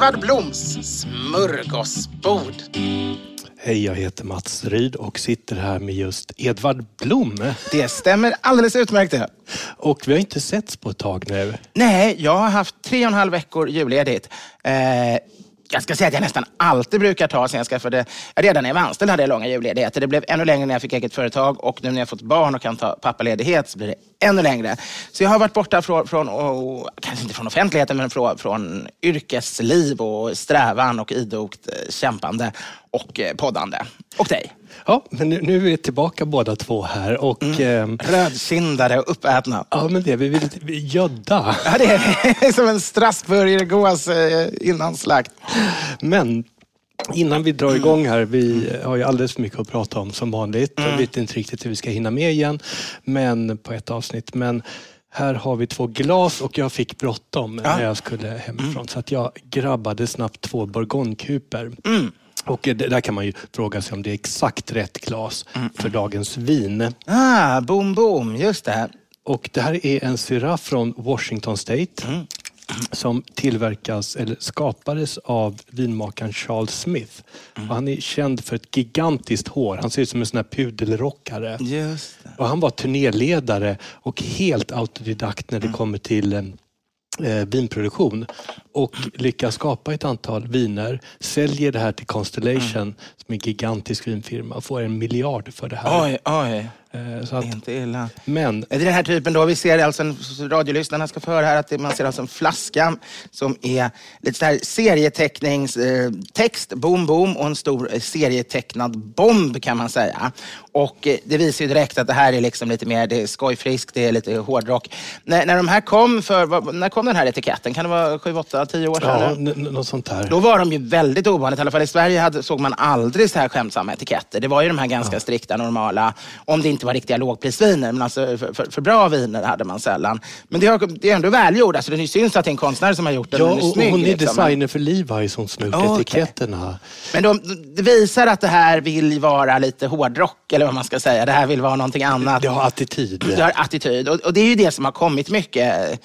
Edvard Bloms smörgåsbord. Hej, jag heter Mats Ryd och sitter här med just Edvard Blom. Det stämmer alldeles utmärkt det. Och vi har inte setts på ett tag nu. Nej, jag har haft tre och en halv veckor julledigt. Eh, jag ska säga att jag nästan alltid brukar ta sen jag skaffade... Redan när jag var anställd hade jag långa julledigheter. Det blev ännu längre när jag fick eget företag och nu när jag fått barn och kan ta pappaledighet så blir det ännu längre. Så jag har varit borta från, från och, kanske inte från offentligheten, men från, från yrkesliv och strävan och idogt eh, kämpande och eh, poddande. Och dig. Ja, men nu, nu är vi tillbaka båda två här och... Mm. Eh, Rödkindade och uppätna. Ja, men det vi. Vi är lite gödda. Ja, det är som en strasburgergås eh, innan slakt. Men Innan vi drar igång här, vi har ju alldeles för mycket att prata om som vanligt. Jag vet inte riktigt hur vi ska hinna med igen men på ett avsnitt. Men här har vi två glas och jag fick bråttom Ja. när jag skulle hemifrån. Så att jag grabbade snabbt två bourgognekuper. Och där kan man ju fråga sig om det är exakt rätt glas för dagens vin. Ah, boom boom, just det. Och det här är en Syrah från Washington State som tillverkas eller skapades av vinmakaren Charles Smith. Och han är känd för ett gigantiskt hår. Han ser ut som en sån här pudelrockare. Just det. Och han var turnéledare och helt autodidakt när det kommer till eh, vinproduktion och lyckas skapa ett antal viner, säljer det här till Constellation som är en gigantisk vinfirma och får en miljard för det här. Oj, oj. Eh, Det att, inte illa. men Det är den här typen då, vi ser alltså, en, radiolyssnarna ska få höra här, att det, man ser alltså en flaska som är lite så här serieteckningstext, eh, text, boom boom, och en stor eh, serietecknad bomb kan man säga. Och eh, det visar ju direkt att det här är liksom lite mer, det är skojfriskt, det är lite hårdrock. När, när de här kom för, när kom den här etiketten? Kan det vara 7, 8, 10 år sedan? ja, något sånt där. Då var de ju väldigt ovanligt. I alla fall i Sverige hade, såg man aldrig så här skämtsamma etiketter. Det var ju de här ganska strikta, normala, om det inte var riktiga lågprisviner. Men alltså för, för, för bra viner hade man sällan. Men det, har, det är ändå välgjort. Alltså, det syns att det är en konstnär som har gjort den. Ja, och, och snygg, hon är liksom. designer för Levi's, hon som har gjort etiketterna. Men de, det visar att det här vill vara lite hårdrock, eller vad man ska säga. Det här vill vara någonting annat. Det har attityd. Det har attityd. Och, och det är ju det som har kommit mycket.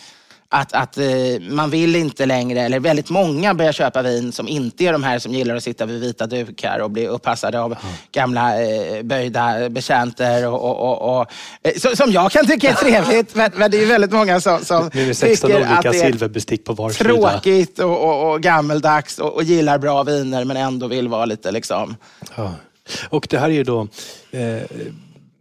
Att, att eh, man vill inte längre, eller väldigt många börjar köpa vin som inte är de här som gillar att sitta vid vita dukar och bli uppassade av gamla eh, böjda betjänter. Och, och, och, och, eh, som jag kan tycka är trevligt, men, men det är väldigt många som, som Nu är det 16 tycker att det är tråkigt och, och, och gammeldags och, och gillar bra viner men ändå vill vara lite liksom... Ja. Och det här är ju då eh,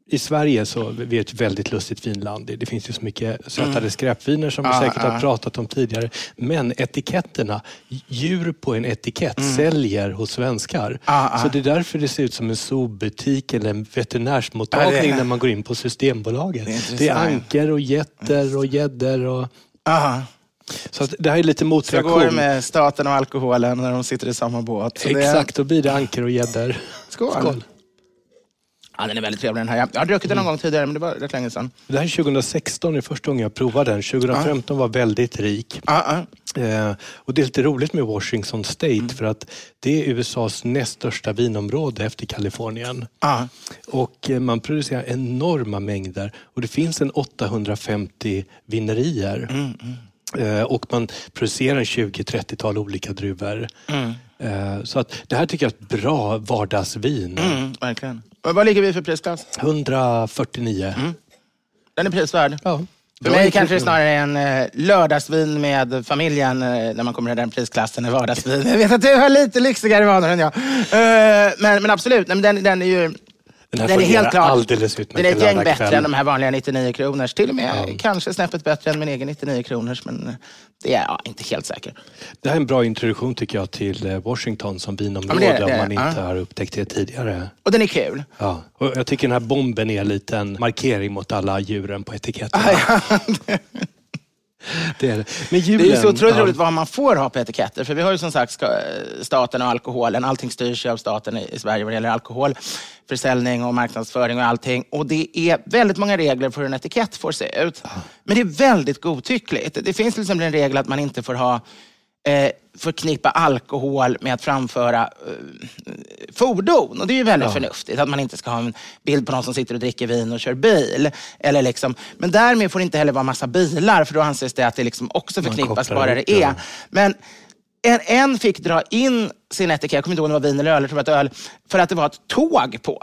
i Sverige så vi är ett väldigt lustigt vinland. Det finns ju så mycket sötade Mm. skräpviner som vi Ja, säkert ja. har pratat om tidigare. Men etiketterna, djur på en etikett säljer hos svenskar. Mm. Ja, ja. Så det är därför det ser ut som en zoobutik eller en veterinärsmottagning det är- när man går in på Systembolaget. Det är. Det är anker och getter och gäddor. Och... Aha. Så det här är lite Så går det motreaktion. med staten och alkoholen när de sitter i samma båt. Så det- Exakt, då blir det anker och gäddor. Skål. Skål. Ja, den är väldigt trevlig den här. Jag har druckit den någon gång tidigare, men det var rätt länge sedan. Det här är 2016, det är första gången jag provade den. 2015 var väldigt rik. Ja, ja. Eh, och det är lite roligt med Washington State Mm. för att det är USAs näst största vinområde efter Kalifornien. Ja. Och eh, man producerar enorma mängder och det finns en 850 vinerier. Mm, Eh, och man producerar en 20-30-tal olika druvor. Eh, så att det här tycker jag är ett bra vardagsvin. Mm, verkligen. Vad ligger vi för prisklass? 149. Den är prisvärd. Ja. För mig kanske det snarare är en eh, lördagsvin med familjen eh, när man kommer i den prisklassen. En vardagsvin. Jag vet att du har lite lyxigare vanor än jag. Eh, men, men absolut, Nej, men den, den är ju... Den här Den är helt klart. alldeles utmärkt Den är ett gäng bättre än de här vanliga 99 kronors. Till och med kanske snäppet bättre än min egen 99 kronors. Men eh, det är jag inte helt säker. Det här är en bra introduktion tycker jag till eh, Washington som vinområde Ja, det det, om man inte har upptäckt det tidigare. Och den är kul. Ja. Och jag tycker den här bomben är en liten markering mot alla djuren på etiketten. det är det. Men Det julen, är ju så otroligt ja. roligt vad man får ha på etiketter. För vi har ju som sagt ska, staten och alkoholen. Allting styrs ju av staten i, Sverige vad det gäller alkoholförsäljning och marknadsföring och allting. Och det är väldigt många regler för hur en etikett får se ut. Men det är väldigt godtyckligt. Det finns till exempel en regel att man inte får ha eh, förknippa alkohol med att framföra eh, fordon. Och det är ju väldigt förnuftigt. Att man inte ska ha en bild på någon som sitter och dricker vin och kör bil. Eller liksom, men därmed får det inte heller vara massa bilar, för då anses det att det liksom också förknippas bara det är. ja. Men en, en fick dra in sin etikett, jag kommer inte ihåg om det var vin eller öl, jag tror ett öl, för att det var ett tåg på.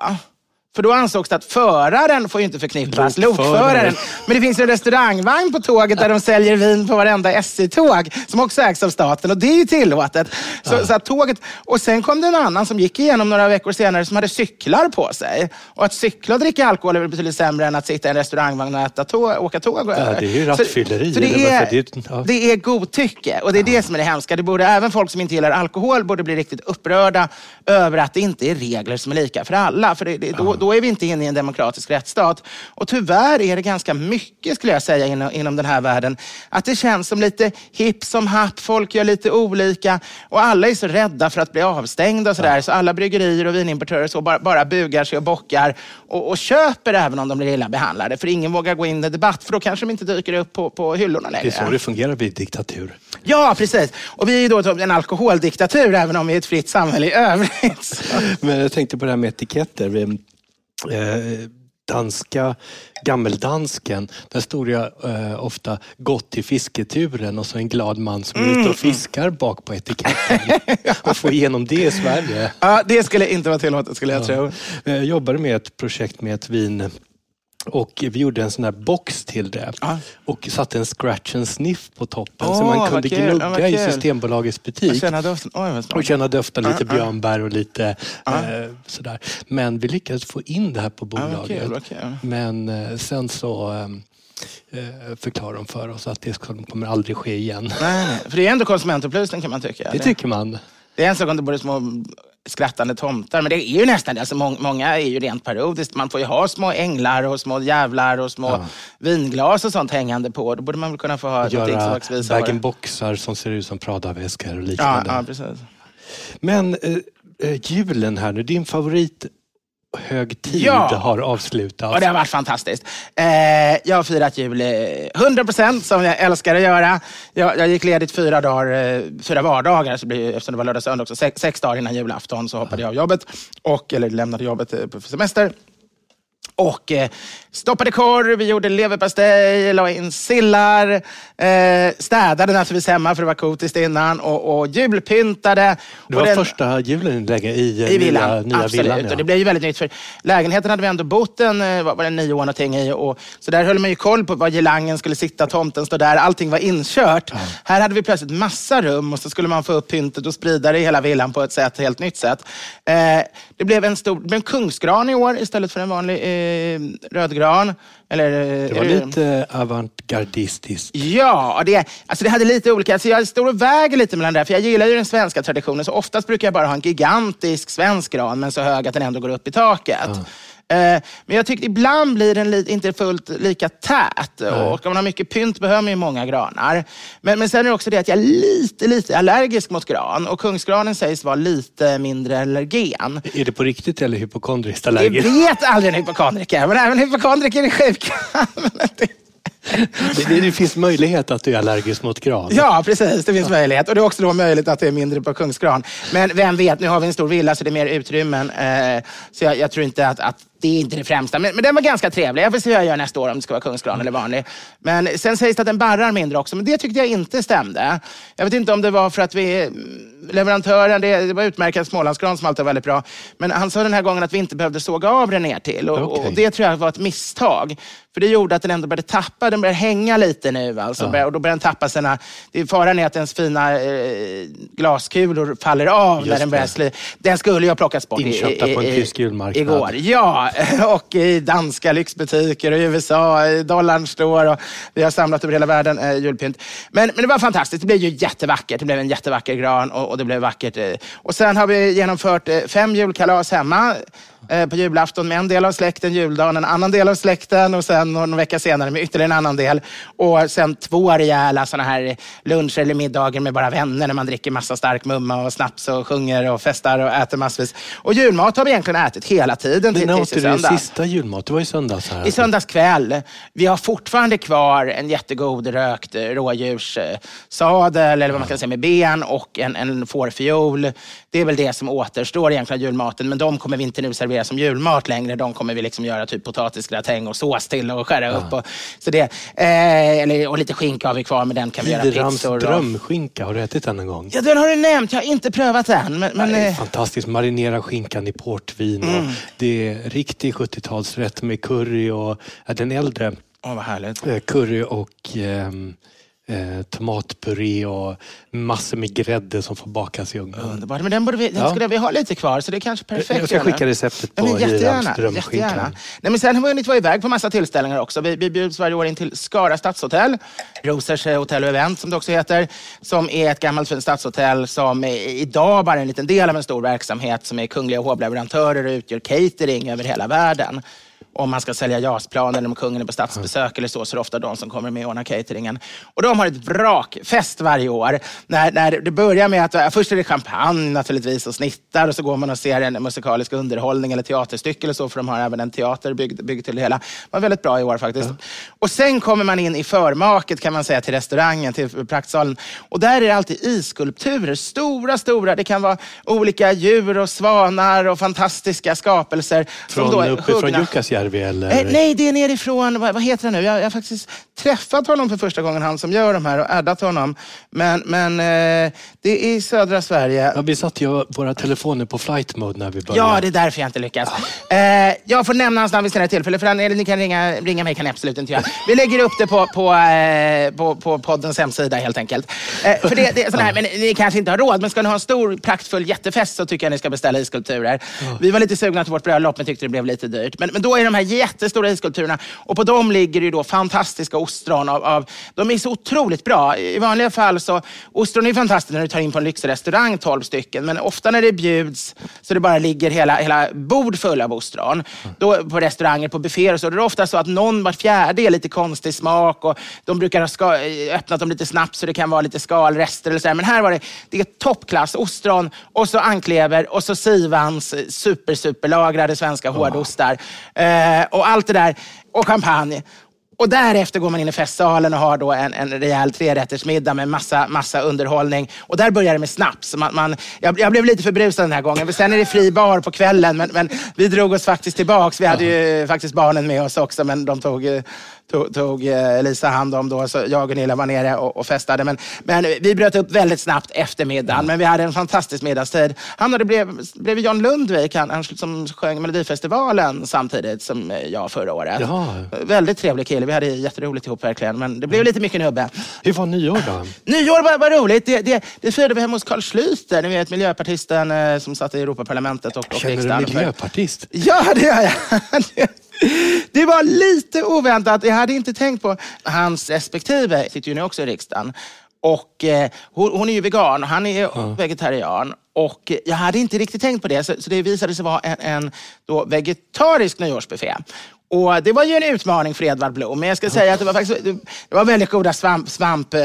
För då ansågs det att föraren får ju inte förknippas, Lokföraren. Men det finns en restaurangvagn på tåget där de säljer vin på varenda SJ-tåg som också ägs av staten och det är ju tillåtet. Så, så att tåget, och sen kom det en annan som gick igenom några veckor senare som hade cyklar på sig. Och att cykla och dricka alkohol är väl betydligt sämre än att sitta i en restaurangvagn och äta tåg, åka tåg. och över. det är ju Så- rattfylleri, Så, det, eller är? Det är- ja. det är godtycke och det är det som är det hemska. Det borde, även folk som inte gillar alkohol borde bli riktigt upprörda över att det inte är regler som är lika för alla. För det, det, då, då är vi inte inne i en demokratisk rättsstat. Och tyvärr är det ganska mycket, skulle jag säga, inom, inom den här världen. Att det känns som lite hipp som happ, folk gör lite olika och alla är så rädda för att bli avstängda och sådär. Så alla bryggerier och vinimportörer så bara, bara bugar sig och bockar och, och köper även om de blir illa behandlade. För ingen vågar gå in i debatt, för då kanske de inte dyker upp på, på hyllorna längre. Det är så det fungerar vid diktatur. Ja, precis. Och vi är ju då en alkoholdiktatur, även om vi är ett fritt samhälle i övrigt. Men jag tänkte på det här med etiketter. Eh, danska, gammeldansken, där stod jag eh, ofta gott till fisketuren och så en glad man som är ute Mm. och fiskar bak på etiketten. och få igenom det i Sverige. Ja, det skulle inte vara tillåtet, skulle jag tro. Jag jobbade med ett projekt med ett vin och vi gjorde en sån här box till det Ja. och satte en scratch and sniff på toppen så Åh, man kunde kul. Ja, gnugga i. Systembolagets Och butik. känna doften. Smart. Och känna dofta lite Ja, ja. björnbär och lite eh, sådär. Men vi lyckades få in det här på vad bolaget. kul, kul. Men eh, sen så eh, eh, förklarade de för oss att det kommer aldrig ske igen. Nej, nej. För det är ändå konsumentupplysning kan man tycka. Det tycker man. Det är en sak om det bor små skrattande tomtar, men det är ju nästan det. Alltså, må- många är ju rent parodiskt. Man får ju ha små änglar och små jävlar och små vinglas och sånt hängande på. Då borde man väl kunna få ha Göra bag-in-boxar som ser ut som Prada-väskor och Ja, liknande. ja, precis. Men eh, eh, julen här nu, din favorit högtid Ja. har avslutats. Och det har varit fantastiskt. Eh, jag har firat jul eh, 100% som jag älskar att göra. Jag, jag gick ledigt fyra, dagar, eh, fyra vardagar, så blir, eftersom det var lördag söndag också. Sex, sex dagar innan julafton så hoppade jag av jobbet, och, eller lämnade jobbet eh, på semester. Och eh, stoppade korv, vi gjorde leverpastej, la in sillar, eh, städade naturligtvis hemma för det var kotiskt innan och, och julpyntade. Det var den- första julen i, eh, i villan. nya, nya Absolut. villan. Ja. Och det blev ju väldigt nytt. För lägenheten hade vi ändå bott en, eh, var det, nio år någonting i. Och, så där höll man ju koll på var girlangen skulle sitta, tomten stod där. Allting var inkört. Här hade vi plötsligt massa rum och så skulle man få upp pyntet och sprida det i hela villan på ett sätt, helt nytt sätt. Eh, det blev en stor det blev en kungsgran i år istället för en vanlig rödgran. Eller, Det var lite avantgardistiskt. Ja, det, alltså det hade lite olika. Alltså jag står och väger lite mellan det där, för jag gillar ju den svenska traditionen. Så oftast brukar jag bara ha en gigantisk svensk gran, men så hög att den ändå går upp i taket. Eh, Men jag tyckte ibland blir den li- inte fullt lika tät. Och om man har mycket pynt behöver man ju många granar. Men, men sen är det också det att jag är lite, lite allergisk mot gran. Och kungsgranen sägs vara lite mindre allergen. Är det på riktigt eller hypokondriskt Det allergi? vet aldrig en hypokondriker, men även hypokondriker är sjuka. Det, det, det finns möjlighet att du är allergisk mot gran. Ja, precis. Det finns möjlighet. Och det är också då möjligt att det är mindre på Kungsgran. Men vem vet, nu har vi en stor villa så det är mer utrymmen. Eh, så jag, jag tror inte att, att det är inte det främsta. Men, men den var ganska trevlig. Jag får se hur jag gör nästa år om det ska vara Kungsgran eller vanlig. Men sen sägs det att den barrar mindre också. Men det tyckte jag inte stämde. Jag vet inte om det var för att vi leverantören, det, det var utmärkad Smålandsgran som alltid var väldigt bra. Men han sa den här gången att vi inte behövde såga av den ner till. Och, Okej. och det tror jag var ett misstag. För det gjorde att den ändå började tappa, den började hänga lite nu. Alltså, Började- och då börjar den tappa sina... Det är faran är att ens fina eh, glaskulor faller av när Just den börjar sli. Den skulle ju ha plockats bort i- Inköpta i, på en i, tysk julmarknad. Igår. Ja, och i danska lyxbutiker och i USA. Dollarn står och vi har samlat över hela världen eh, julpynt. Men, men det var fantastiskt. Det blev ju jättevackert. Det blev en jättevacker gran och, och det blev vackert. Eh. Och sen har vi genomfört eh, fem julkalas hemma eh, på julafton med en del av släkten, juldagen, en annan del av släkten och sen någon vecka senare med ytterligare en annan del. Och sen två rejäla såna här luncher eller middagar med bara vänner när man dricker massa stark mumma och snaps och sjunger och festar och äter massvis. Och julmat har vi egentligen ätit hela tiden Men till, när åt du din sista julmat? Det var i söndags. Här. I söndags kväll. Vi har fortfarande kvar en jättegod rökt eh, rådjurssadel, eller vad man kan säga, med ben och en, en fårfiol. Det är väl det som återstår egentligen av julmaten, men de kommer vi inte nu servera som julmat längre. De kommer vi liksom göra typ potatisgratäng och sås till och skära upp. Och, så det, eh, eller, och lite skinka har vi kvar, men den kan vi göra pizzor. Drömskinka, har du ätit den en gång? ja, den har du nämnt. Jag har inte prövat den. Men, men, det är eh, fantastiskt. Marinera skinkan i portvin. Mm. Och det är riktig 70-talsrätt med curry och ja, den äldre åh, vad härligt. eh, curry och ehm, eh, tomatpuré och massor med grädde som får bakas i ugnen. Underbart. Men den, borde vi, den Ja. skulle vi ha lite kvar, så det är kanske perfekt. Jag ska skicka receptet på men jättegärna. Jättegärna. Nej, men sen har vi hunnit vara iväg på massa tillställningar också. Vi, vi bjuds varje år in till Skara stadshotell. Rosers eh, hotell och event som det också heter. Som är ett gammalt fint stadshotell som är idag bara är en liten del av en stor verksamhet som är kungliga hovleverantörer och utgör catering över hela världen. Om man ska sälja JAS-plan eller om kungen är på statsbesök eller så, så är det ofta de som kommer med och ordnar cateringen. Och de har ett vrakfest varje år. När, när det börjar med att, först är det champagne naturligtvis och snittar och så går man och ser en musikalisk underhållning eller teaterstycke eller så, för de har även en teater byggd, byggd till det hela. Det var väldigt bra i år faktiskt. Och sen kommer man in i förmaket kan man säga till restaurangen, till praktsalen. Och där är det alltid isskulpturer, stora, stora. Det kan vara olika djur och svanar och fantastiska skapelser. som Från, då är uppe från huggna. Jukkasjärvi eller? Eh, nej, det är nerifrån, vad, vad heter han nu? Jag, jag har faktiskt träffat honom för första gången, han som gör de här, och addat honom. Men, men eh, det är i södra Sverige. Ja, vi satte ju våra telefoner på flight mode när vi började. Ja, det är därför jag inte lyckas. Eh, jag får nämna hans namn vid senare tillfälle, för han, eller ni kan ringa, ringa mig kan ni absolut inte göra. Vi lägger upp det på, på, eh, på, på poddens hemsida helt enkelt. Eh, för det, det är sån här, men ni kanske inte har råd, men ska ni ha en stor praktfull jättefest så tycker jag ni ska beställa iskulpturer. Vi var lite sugna till vårt bröllop, men tyckte det blev lite dyrt. Men, men då är de här jättestora iskulpturerna och på dem ligger ju då fantastiska ostron. Av, av, de är så otroligt bra. I vanliga fall så, ostron är fantastiskt när du tar in på en lyxrestaurang 12 stycken, men ofta när det bjuds så det bara ligger hela, hela bord fulla av ostron. Då, på restauranger, på bufféer och så, då är det ofta så att någon var fjärde är lite konstig smak och de brukar ha ska, öppnat dem lite snabbt så det kan vara lite skalrester eller så. Men här var det, det är toppklass, ostron och så anklever och så Sivans super, superlagrade svenska hårdostar. Eh, Eh, och allt det där, och champagne. Och därefter går man in i festsalen och har då en, en rejäl trerättersmiddag med massa, massa underhållning. Och där börjar det med snaps. Man, man, jag, jag blev lite förbrusad den här gången. För sen är det fri bar på kvällen. Men, men vi drog oss faktiskt tillbaks. Vi hade ju faktiskt barnen med oss också, men de tog, eh, tog, tog eh, Lisa hand om då. Så jag och Nilla var nere och, och festade. Men, men vi bröt upp väldigt snabbt efter middagen. Men vi hade en fantastisk middagstid. Han hade blev, blev John Lundvik, han, han som sjöng Melodifestivalen samtidigt som jag förra året. Jaha. Väldigt trevlig kille. Vi hade jätteroligt ihop verkligen. Men det blev lite mycket nubbe. Hur var nyår då? Nyår var, var roligt. Det, det, det firade vi hemma hos Carl Schlüter, ni vet miljöpartisten eh, som satt i Europaparlamentet och, och Känner du riksdagen. miljöpartist? Ja, det gör jag. Det var lite oväntat. Jag hade inte tänkt på... Hans respektive sitter ju nu också i riksdagen. Och eh, hon, hon, är ju vegan och han är ja. vegetarian. Och jag hade inte riktigt tänkt på det, så, så det visade sig vara en, en vegetarisk nyårsbuffé. Och det var ju en utmaning för Edvard Blom. Men jag ska säga att det var, faktiskt, det var väldigt goda svamp, svamp eh,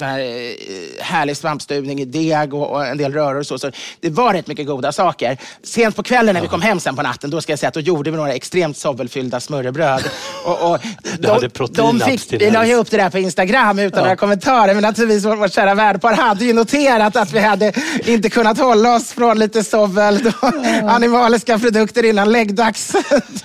här, eh, härlig svampstuvning i deg och, och, en del röror och så. så. Det var rätt mycket goda saker. Sent på kvällen när vi kom hem sen på natten, då ska jag säga att då gjorde vi några extremt sovelfyllda smörrebröd. Och, och de, hade de fick, vi la ju upp det där på Instagram utan ja. några kommentarer. Men naturligtvis vårt, vårt kära värdpar hade ju noterat att vi hade inte kunnat hålla oss från lite sovel, ja. animaliska produkter innan läggdags.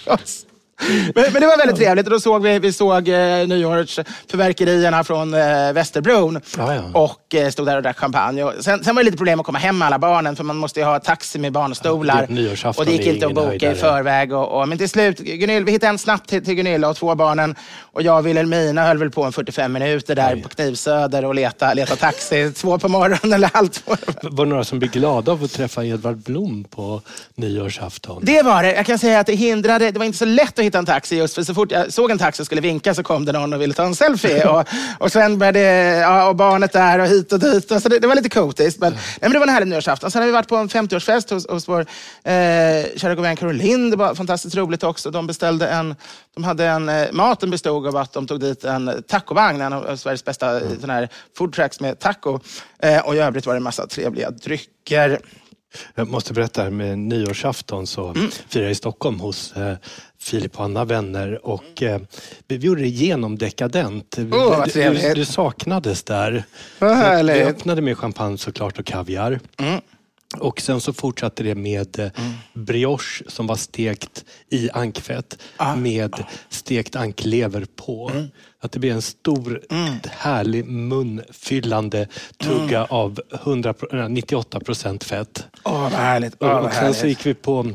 Men, men, det var väldigt trevligt. då såg vi, vi såg eh, nyårsförverkerierna från eh, Västerbron ja, ja. och eh, stod där och drack champagne. Och sen, sen var det lite problem att komma hem med alla barnen för man måste ju ha taxi med barnstolar. Ja, och det gick inte att boka i förväg. Och, och, men till slut, Gunilla, vi hittade en snabbt till, till Gunilla och två barnen. Och jag och Wilhelmina höll väl på en 45 minuter där Aj. på Knivsöder och leta, leta taxi. två på morgonen eller halv två. Var det några som blev glada av att träffa Edvard Blom på nyårsafton? Det var det. Jag kan säga att det hindrade. Det var inte så lätt att hitta en taxi just för så fort jag såg en taxi och skulle vinka så kom det någon och ville ta en selfie. och, och sen började ja, och barnet där och hit och dit. Och så det, det var lite kotiskt. Men, nej, men det var en härlig nyårsafton. Sen har vi varit på en 50-årsfest hos, hos vår eh, kära god vän Caroline. Det var fantastiskt roligt också. De beställde en, de hade en, eh, maten bestod av att de tog dit en tacovagn, en av Sveriges bästa mm. sån här food tracks med taco. Eh, och i övrigt var det en massa trevliga drycker. Jag måste berätta, med nyårsafton så mm. firade jag i Stockholm hos eh, Filip och Anna vänner och eh, vi gjorde det genomdekadent. Oh, du, du, du, saknades där. Vad vi öppnade med champagne såklart och kaviar. Mm. Och sen så fortsatte det med eh, mm. brioche som var stekt i ankfett ah. med stekt anklever på. Mm. Att det blev en stor mm. härlig munfyllande tugga mm. av 100, 98 procent fett. Åh, vad härligt. Oh, och, och sen så gick vi på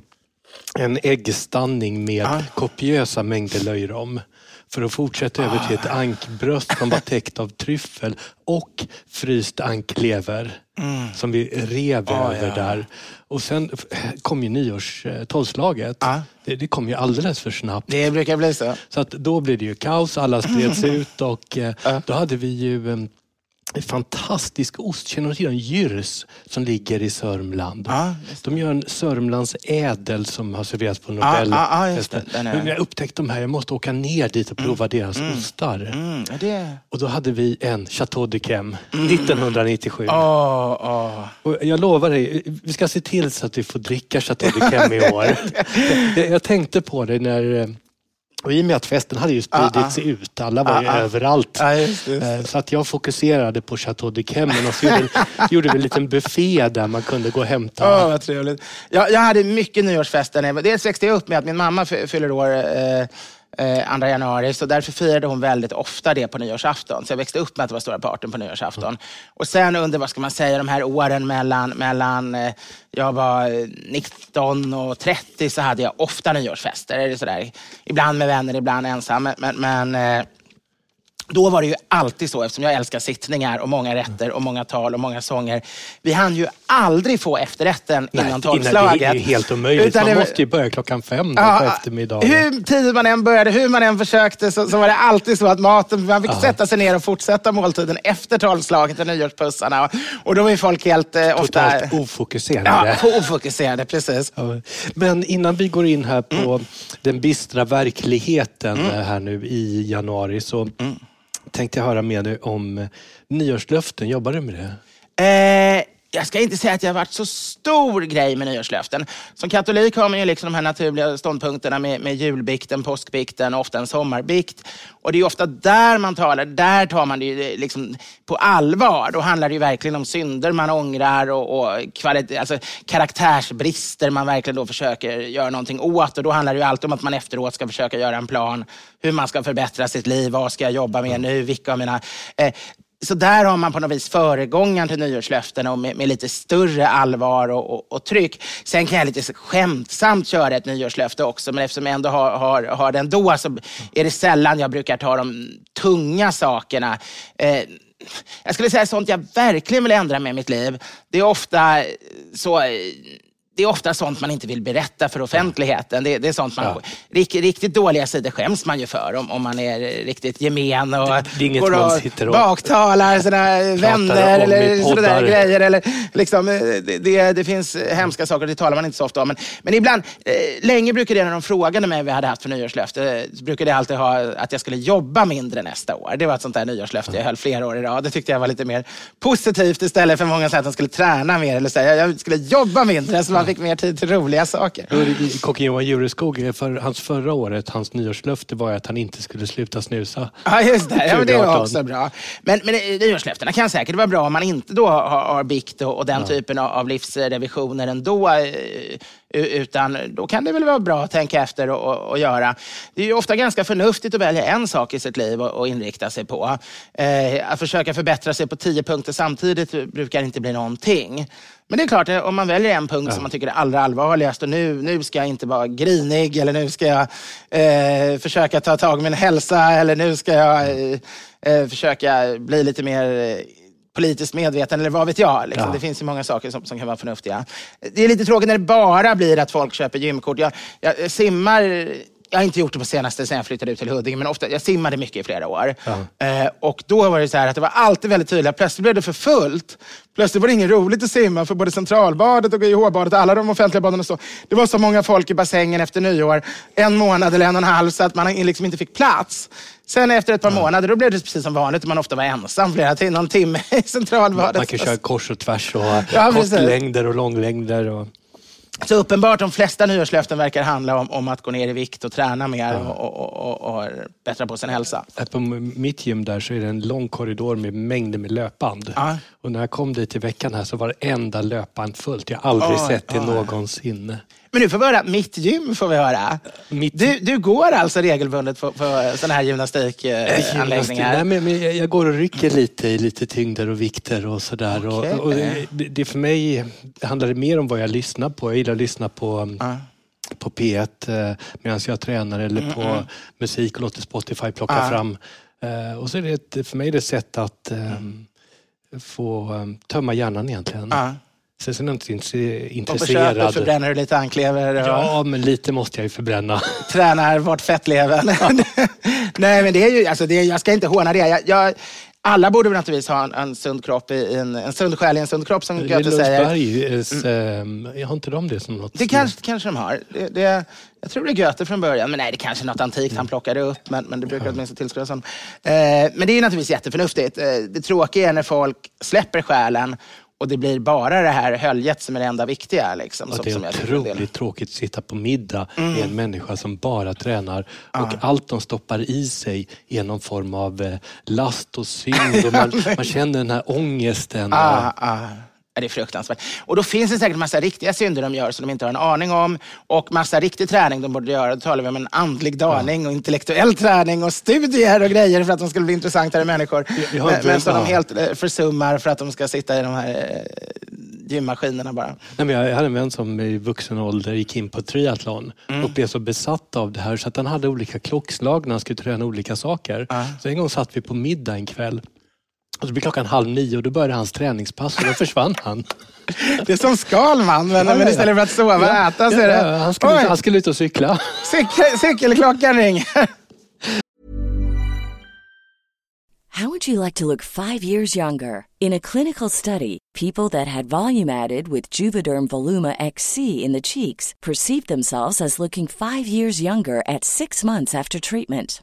en äggstanning med ah. kopiösa mängder löjrom för att fortsätta över till ett ah. ankbröst som var täckt av tryffel och fryst anklever mm. som vi rev ah, över ja. där. Och sen kom ju nyårstolvslaget. Ah. Det, det, kom ju alldeles för snabbt. Det brukar bli så. Så att då blev det ju kaos, alla spreds ut och eh, då hade vi ju eh, en fantastisk ost. Känner du till en Gyrs som ligger i Sörmland? Ja, de gör en Sörmlands ädel som har serverats på Nobelfesten. Ja, ja, jag upptäckte de här, jag måste åka ner dit och prova mm. deras mm. ostar. Mm. Det... Och då hade vi en Chateau de Chem 1997. Oh, oh. Och jag lovar dig, vi ska se till så att vi får dricka Chateau de Chem i år. jag, jag tänkte på det när eh, och I och med att festen hade ju spridit ah, ah. sig ut, alla var ju ah, ah. överallt. Ah, just, just. Eh, så att jag fokuserade på Chateau de Kemmen och så gjorde, gjorde vi en liten buffé där man kunde gå och hämta. Oh, vad trevligt. Jag, jag hade mycket nyårsfester. Dels växte jag upp med att min mamma fyller år eh, eh, 2 januari. Så därför firade hon väldigt ofta det på nyårsafton. Så jag växte upp med att det var stora parten på nyårsafton. Mm. Och sen under, vad ska man säga, de här åren mellan, mellan eh, jag var eh, 19 och 30 så hade jag ofta nyårsfester. Sådär. Ibland med vänner, ibland ensam. Men, men eh, då var det ju alltid så, eftersom jag älskar sittningar och många rätter och många tal och många sånger. Vi hann ju aldrig få efterrätten Nej, innan tolvslaget. Det är ju helt omöjligt. Utan Man det, måste ju börja klockan fem ja, på eftermiddagen. Hur tidigt man än började, hur man än försökte, så, så var det alltid så att maten, man fick ja. sätta sig ner och fortsätta måltiden efter tolvslaget och nyårspussarna. Och, och då är folk helt eh, ofta... Totalt ofokuserade. Ja, ofokuserade, precis. Ja. Men innan vi går in här på mm. den bistra verkligheten mm. här nu i januari så mm tänkte jag höra med dig om nyårslöften. Jobbar du med det? Eh, jag ska inte säga att jag har varit så stor grej med nyårslöften. Som katolik har man ju liksom de här naturliga ståndpunkterna med, med julbikten, påskbikten och ofta en sommarbikt. Och det är ofta där man talar, där tar man det liksom på allvar. Då handlar det ju verkligen om synder man ångrar och, och kvalit- alltså karaktärsbrister man verkligen då försöker göra någonting åt. Och då handlar det ju alltid om att man efteråt ska försöka göra en plan hur man ska förbättra sitt liv. Vad ska jag jobba med nu? Vilka av mina... Eh, så där har man på något vis föregångaren till nyårslöftena och med, med, lite större allvar och, och, och, tryck. Sen kan jag lite skämtsamt köra ett nyårslöfte också, men eftersom jag ändå har, har, har den då så är det sällan jag brukar ta de tunga sakerna. Eh, jag skulle säga sånt jag verkligen vill ändra med mitt liv. Det är ofta så eh, det är ofta sånt man inte vill berätta för offentligheten. Det, det är sånt man... Ja. Rikt, riktigt dåliga sidor skäms man ju för om, om man är riktigt gemen och det, det är går och, och baktalar sina vänner eller sådana grejer. Eller, liksom, det, det, det, finns hemska saker, det talar man inte så ofta om. Men, men ibland, eh, länge brukade det när de frågade mig vad jag hade haft för nyårslöfte, brukade jag alltid ha att jag skulle jobba mindre nästa år. Det var ett sånt där nyårslöfte jag höll flera år i rad. Det tyckte jag var lite mer positivt istället för många säger att de skulle träna mer eller säga jag skulle jobba mindre så man fick mer tid till roliga saker. Kocken Johan Jureskog, för hans förra året, hans nyårslöfte var att han inte skulle sluta snusa. Ja, just det. Ja, men det var också bra. Men, men nyårslöftena kan säkert vara bra om man inte då har, har bikt och, och den ja. typen av, av livsrevisioner ändå. Eh, utan då kan det väl vara bra att tänka efter och, och, och, göra. Det är ju ofta ganska förnuftigt att välja en sak i sitt liv och, och inrikta sig på. Eh, att försöka förbättra sig på tio punkter samtidigt brukar inte bli någonting. Men det är klart, om man väljer en punkt ja. som man tycker är allra allvarligast och nu, nu ska jag inte vara grinig eller nu ska jag eh, försöka ta tag i min hälsa eller nu ska jag eh, eh försöka bli lite mer eh, politiskt medveten eller vad vet jag. Liksom. Ja. Det finns ju många saker som, som kan vara förnuftiga. Det är lite tråkigt när det bara blir att folk köper gymkort. Jag, jag simmar jag har inte gjort det på senaste sen jag flyttade ut till Huddinge, men ofta, jag simmade mycket i flera år. Ja. Eh, och då var det så här att det var alltid väldigt tydligt, plötsligt blev det för fullt. Plötsligt var det inget roligt att simma för både Centralbadet och GIH-badet, alla de offentliga baden och så. Det var så många folk i bassängen efter nyår, en månad eller en och en halv, så att man liksom inte fick plats. Sen efter ett par ja. månader, då blev det precis som vanligt. Man ofta var ensam flera timmar, någon timme i Centralbadet. Man kan köra kors och tvärs och ja, kortlängder och långlängder. Och... Så uppenbart, de flesta nyårslöften verkar handla om, om att gå ner i vikt och träna mer ja. och, och, och, och, bättra på sin hälsa. På mitt gym där så är det en lång korridor med mängder med löpband. Ja. Och när jag kom dit i veckan här så var det enda löpband fullt. Jag har aldrig oh, sett det oh. någonsin. Men nu får vi höra, mitt gym får vi höra. Mitt... Du, du går alltså regelbundet på, på sådana här gymnastikanläggningar? Nej, men, men jag går och rycker lite i lite tyngder och vikter och sådär. Okay. Och, och det, det, för mig handlar det mer om vad jag lyssnar på. Jag gillar att lyssna på uh på P1 eh, medan jag tränar eller mm, på mm. musik och låter Spotify plocka ah. fram. Eh, och så är det ett, för mig det ett sätt att um, få um, tömma hjärnan egentligen. Ah. Sen är jag inte intresserad. Och på köpet förbränner du lite anklever? Och... Ja, men lite måste jag ju förbränna. Tränar bort fettlevern. Nej, men det är ju, alltså det, jag ska inte håna det. Jag, jag, alla borde naturligtvis ha en, en sund kropp, i en, en sund själ i en sund kropp som Goethe säger. Mm. Har inte de det som något? Det kanske, kanske de har. Det, det, jag tror det är Goethe från början, men nej, det kanske är något antikt han plockade upp, men, men det brukar åtminstone tillskrivas honom. Eh, men det är naturligtvis jätteförnuftigt. Eh, det tråkiga är när folk släpper själen och det blir bara det här höljet som är det enda viktiga. Liksom, som, det är otroligt tråkigt att sitta på middag mm. med en människa som bara tränar och ah. allt de stoppar i sig är någon form av eh, last och synd och man, man känner den här ångesten. Ah, ah det är fruktansvärt. Och då finns det säkert massa riktiga synder de gör som de inte har en aning om och massa riktig träning de borde göra. Då talar vi om en andlig daning och intellektuell träning och studier och grejer för att de skulle bli intressantare människor. Men, men som de helt eh, försummar för att de ska sitta i de här eh, gymmaskinerna bara. Nej, men jag hade en vän som i vuxen ålder gick in på triathlon mm. och blev så besatt av det här så att han hade olika klockslag när han skulle träna olika saker. Uh. Så en gång satt vi på middag en kväll och så blir klockan halv nio och då började hans träningspass och då försvann han. Det är som Skalman, men, men istället för att sova och ja, äta så är det... han, skulle, han skulle ut och cykla. Cykel, cykelklockan ringer. How would you like to look five years younger? In a clinical study, people that had volume added with Juvederm Voluma XC in the cheeks perceived themselves as looking five years younger at six months after treatment.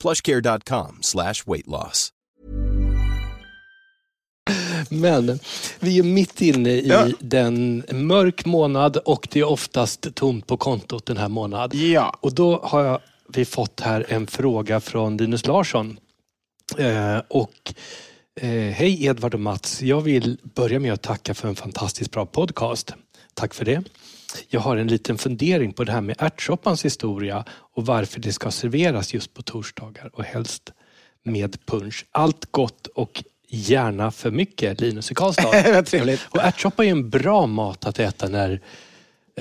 plushcare.com slash weight loss. Men vi är mitt inne i Ja. den mörk månad och det är oftast tomt på kontot den här månaden. Ja. Och då har jag, vi fått här en fråga från Linus Larsson. Eh, och eh, Hej Edvard och Mats. Jag vill börja med att tacka för en fantastiskt bra podcast. Tack för det. Jag har en liten fundering på det här med ärtsoppans historia och varför det ska serveras just på torsdagar och helst med punch. Allt gott och gärna för mycket, Linus i Karlstad. Trevligt. Och ärtsoppa är en bra mat att äta när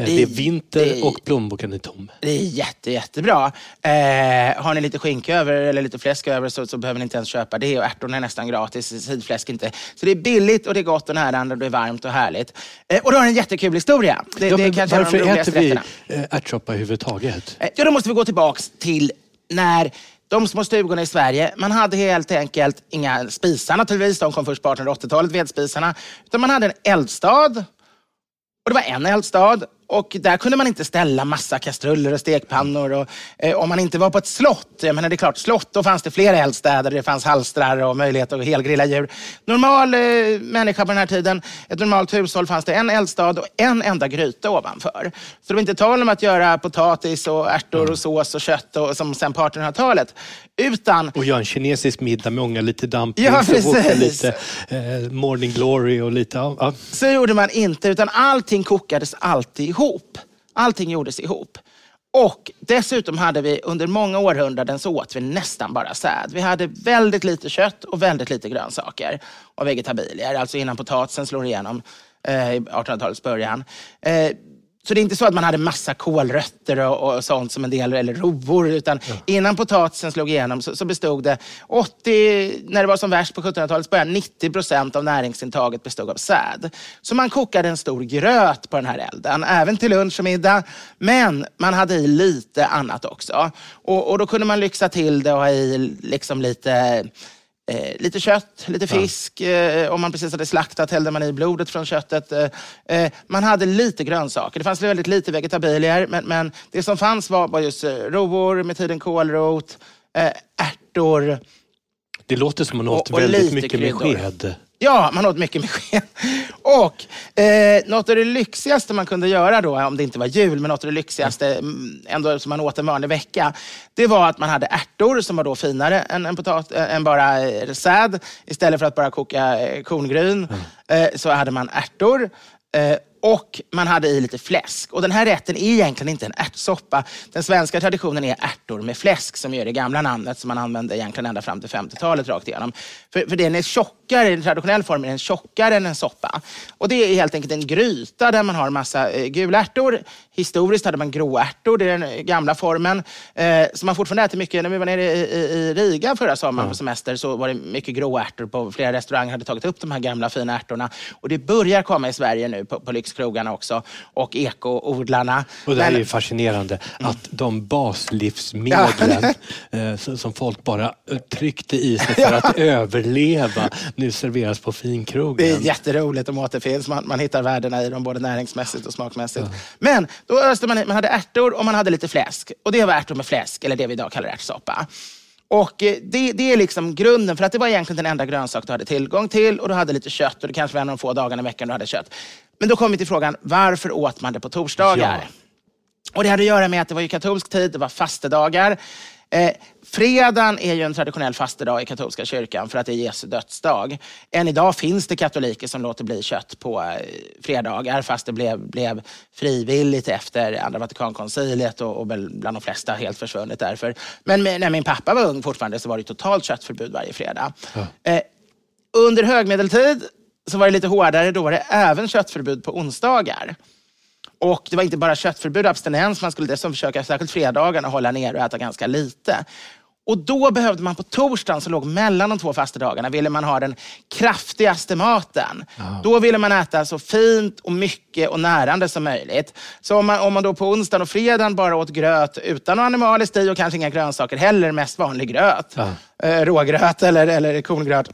det Det- är vinter det- och plånboken är tom. Det är jätte, jättebra. Eh, har ni lite skinka över eller lite fläsk över så, så behöver ni inte ens köpa det. Och ärtorna är nästan gratis, sidfläsk inte. Så det är billigt och det är gott och närande och det är varmt och härligt. Eh, och du har en jättekul historia. Det, Ja, det är kanske varför de roligaste äter vi eh, ärtsoppa överhuvudtaget? Eh, Ja, då måste vi gå tillbaks till när de små stugorna i Sverige, man hade helt enkelt inga spisar naturligtvis, de kom först på 1880-talet, vedspisarna, utan man hade en eldstad och det var en eldstad och där kunde man inte ställa massa kastruller och stekpannor. Och, eh, om man inte var på ett slott, jag menar det är klart, slott, då fanns det flera eldstäder, det fanns halstrar och möjlighet att helgrilla djur. Normal eh, människa på den här tiden, ett normalt hushåll fanns det en eldstad och en enda gryta ovanför. Så det var inte tal om att göra potatis och ärtor och sås och kött och, som sen på 1800-talet. Utan Och göra en kinesisk middag med ånga lite dampning Ja, lite eh, morning glory och lite... Ja, ja. Så gjorde man inte, utan allting kokades alltid ihop. Allting gjordes ihop. Och dessutom hade vi under många århundraden så åt vi nästan bara säd. Vi hade väldigt lite kött och väldigt lite grönsaker och vegetabilier, alltså innan potatisen slår igenom eh, i 1800-talets början. Eh, så det är inte så att man hade massa kålrötter och, och sånt som en del, eller rovor, utan innan potatisen slog igenom så, så bestod det 80, när det var som värst på 1700-talets början, 90 procent av näringsintaget bestod av säd. Så man kokade en stor gröt på den här elden, även till lunch och middag. Men man hade i lite annat också. Och, och då kunde man lyxa till det och ha i liksom lite Eh, lite kött, lite fisk. Eh, om man precis hade slaktat hällde man i blodet från köttet. Eh, eh, man hade lite grönsaker. Det fanns väldigt lite vegetabilier. Men, men det som fanns var, var just eh, rovor, med tiden kålrot, eh, ärtor. Det låter som man åt Och- och väldigt mycket med kryddor. sked. Ja, man åt mycket med sked. Och eh, något av det lyxigaste man kunde göra då, om det inte var jul, men något av det lyxigaste mm, ändå som man åt en vanlig vecka, det var att man hade ärtor som var då finare än, än, potat, äh, än bara eh, säd. Istället för att bara koka eh, korngryn eh, så hade man ärtor. Eh, och man hade i lite fläsk. Och den här rätten är egentligen inte en ärtsoppa. Den svenska traditionen är ärtor med fläsk som är det gamla namnet som man använde egentligen ända fram till 50-talet rakt igenom. För, för den är tjockare, i traditionell form är den tjockare än en soppa. Och det är helt enkelt en gryta där man har massa eh, gula ärtor. Historiskt hade man gråärtor, det är den eh, gamla formen. Eh, som man fortfarande äter mycket. När vi var nere i, i, i Riga förra sommaren på semester så var det mycket gråärtor på flera restauranger hade tagit upp de här gamla fina ärtorna. Och det börjar komma i Sverige nu på, på lyxkrogarna också. Och ekoodlarna. Och det här är Men- ju fascinerande att de baslivsmedlen eh, så- som folk bara eh, tryckte i sig för att överleva nu serveras på finkrogen. Det är jätteroligt om återfinns. Man, man hittar värdena i dem både näringsmässigt och smakmässigt. Men då öste man, man hade ärtor och man hade lite fläsk. Och det var ärtor med fläsk, eller det vi idag kallar ärtsoppa. Och eh, det, det är liksom grunden, för att det var egentligen den enda grönsak du hade tillgång till och du hade lite kött och det kanske var en av de få dagarna i veckan du hade kött. Men då kommer vi till frågan, varför åt man det på torsdagar? Ja. Och det hade att göra med att det var ju katolsk tid, det var fastedagar. Eh, fredagen är ju en traditionell fastedag i katolska kyrkan för att det är Jesu dödsdag. Än idag finns det katoliker som låter bli kött på eh, fredagar fast det blev, blev frivilligt efter andra Vatikankonciliet och, och bland de flesta helt försvunnet därför. Men när min pappa var ung fortfarande så var det totalt köttförbud varje fredag. Ja. Eh, under högmedeltid så var det lite hårdare. Då var det även köttförbud på onsdagar. Och det var inte bara köttförbud och abstinens, man skulle dessutom försöka, särskilt fredagarna, hålla ner och äta ganska lite. Och då behövde man på torsdagen som låg mellan de två fastedagarna, ville man ha den kraftigaste maten. Ja. Då ville man äta så fint och mycket och närande som möjligt. Så om man, om man då på onsdagen och fredagen bara åt gröt utan något animaliskt i och kanske inga grönsaker heller, mest vanlig gröt. Ja. Eh, rågröt eller, eller korngröt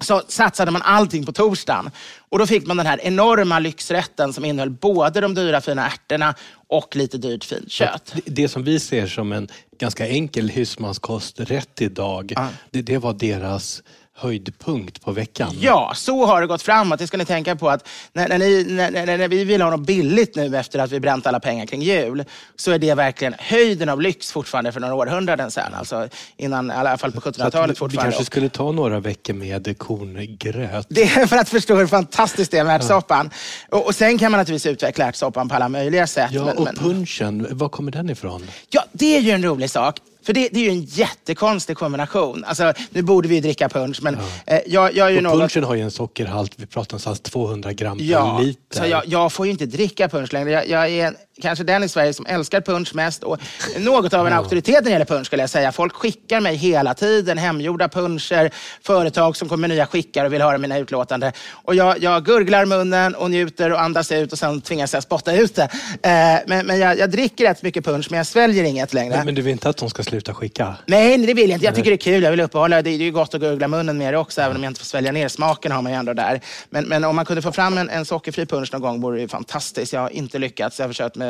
så satsade man allting på torsdagen. Och då fick man den här enorma lyxrätten som innehöll både de dyra fina ärtorna och lite dyrt fint kött. Det, det som vi ser som en ganska enkel husmanskosträtt idag, ah. det, det var deras höjdpunkt på veckan. Ja, så har det gått framåt. Det ska ni tänka på att när, när, ni, när, när, vi vill ha något billigt nu efter att vi bränt alla pengar kring jul, så är det verkligen höjden av lyx fortfarande för några århundraden sedan. Alltså innan, i alla fall på 1700-talet fortfarande. Vi kanske skulle ta några veckor med korngröt. Det är för att förstå hur fantastiskt det är med ärtsoppan. Ja. Och, och sen kan man naturligtvis utveckla ärtsoppan på alla möjliga sätt. Ja, men, och punschen, var kommer den ifrån? Ja, det är ju en rolig sak. För det, det, är ju en jättekonstig kombination. Alltså, nu borde vi dricka punch, men ja. eh, jag, jag är ju något... Punchen har ju en sockerhalt, vi pratar någonstans 200 gram ja, per liter. Så jag, jag, får ju inte dricka punch längre. Jag, jag är kanske den i Sverige som älskar punch mest och något av en ja. auktoritet när det gäller punch skulle jag säga. Folk skickar mig hela tiden hemgjorda puncher, företag som kommer med nya skickar och vill höra mina utlåtanden. Och jag, jag gurglar munnen och njuter och andas ut och sen tvingas jag spotta ut det. Eh, men men jag, jag, dricker rätt mycket punch men jag sväljer inget längre. Men, men, du vill inte att de ska sluta skicka? Nej, det vill jag inte. Jag tycker det är kul. Jag vill uppehålla det. Det är ju gott att gurgla munnen med det också, även om jag inte får svälja ner. Smaken har man ju ändå där. Men, men om man kunde få fram en, en sockerfri punch någon gång vore det fantastiskt. Jag har inte lyckats. Jag har försökt med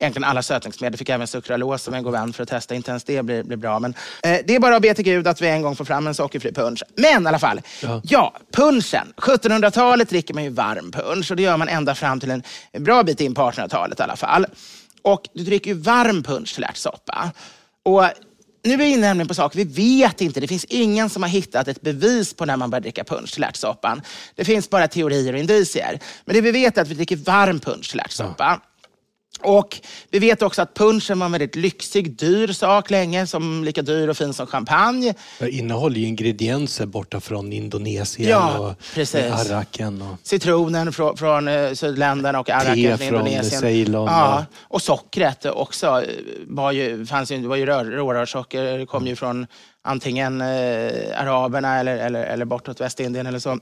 egentligen alla sötningsmedel. Fick även sukralos som en god vän för att testa. Inte ens det blir, blir bra. Men, eh, det är bara att be till Gud att vi en gång får fram en sockerfri punch. Men i alla fall, ja, ja punchen. 1700-talet dricker man ju varm punch och det gör man ända fram till en bra bit in på 1800-talet i alla fall. Och du dricker ju varm punch till ärtsoppa. Och nu är vi inne nämligen på saker vi vet inte. Det finns ingen som har hittat ett bevis på när man börjar dricka punch till ärtsoppan. Det finns bara teorier och indicier. Men det vi vet är att vi dricker varm punch till ärtsoppa. Ja. Och vi vet också att punchen var en väldigt lyxig, dyr sak länge, som lika dyr och fin som champagne. Det innehåller ju ingredienser borta från Indonesien ja, och precis. arraken. Och... Citronen från, från uh, sydländerna och arraken från Indonesien. Ceylon. Ja, och sockret också. Eh, var ju, fanns ju, det var ju rårörssocker, det kom ju från antingen eh, araberna eller, eller, eller bortåt Västindien eller så.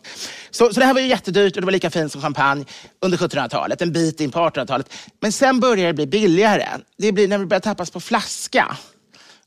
så. Så det här var ju jättedyrt och det var lika fint som champagne under 1700-talet, en bit in på 1800-talet. Men sen började det bli billigare. Det blir när det börjar tappas på flaska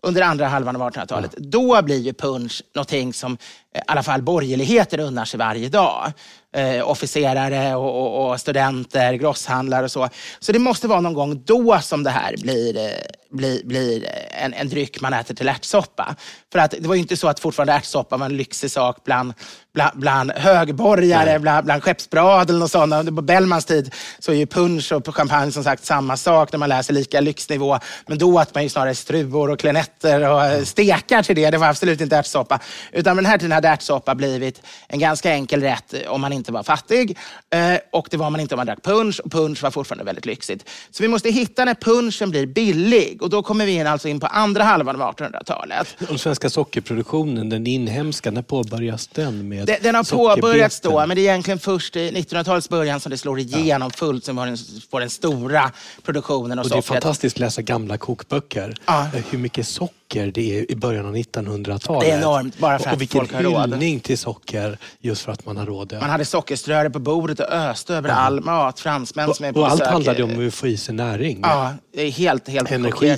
under andra halvan av 1800-talet. Ja. Då blir ju punch någonting som eh, i alla fall borgerligheten unnar sig varje dag. Eh, officerare och, och, och, studenter, grosshandlare och så. Så det måste vara någon gång då som det här blir, eh, blir, blir en, en dryck man äter till ärtsoppa. För att det var ju inte så att fortfarande ärtsoppa var en lyxig sak bland, bland, bland högborgare, bland, bland skeppsbradeln och sådana. På Bellmans tid så är ju punch och champagne som sagt samma sak när man läser lika lyxnivå. Men då åt man ju snarare struvor och klenetter och stekar till det. Det var absolut inte ärtsoppa. Utan den här tiden hade ärtsoppa blivit en ganska enkel rätt om man inte var fattig. Eh, och det var man inte om man drack punch. Och punch var fortfarande väldigt lyxigt. Så vi måste hitta när punchen blir billig. Och då kommer vi in, alltså in på andra halvan av 1800-talet. Den svenska sockerproduktionen, den inhemska, när påbörjas den? Med den, den har påbörjats då, men det är egentligen först i 1900-talets början som det slår igenom ja. fullt, som får den stora produktionen av och sockret. Det är fantastiskt att läsa gamla kokböcker. Ja. Hur mycket socker socker det är i början av 1900-talet. Det är enormt, bara för och att folk har råd. Och vilken hyllning till socker just för att man har råd. Man hade sockerströre på bordet och öste över ja. all mat. Fransmän och, som är på Och besök. allt handlade om att få i sig näring. Ja, det är helt, helt Energi.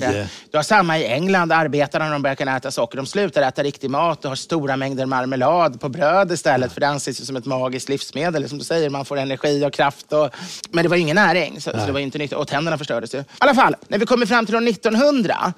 Du har samma i England. Arbetarna när de börjar kunna äta socker, de slutar äta riktig mat och har stora mängder marmelad på bröd istället. Ja. För det anses som ett magiskt livsmedel. Som du säger, man får energi och kraft. Och... Men det var ju ingen näring, så, så det var inte nyttigt. Och tänderna förstördes ju. I alla fall, när vi kommer fram till år 1900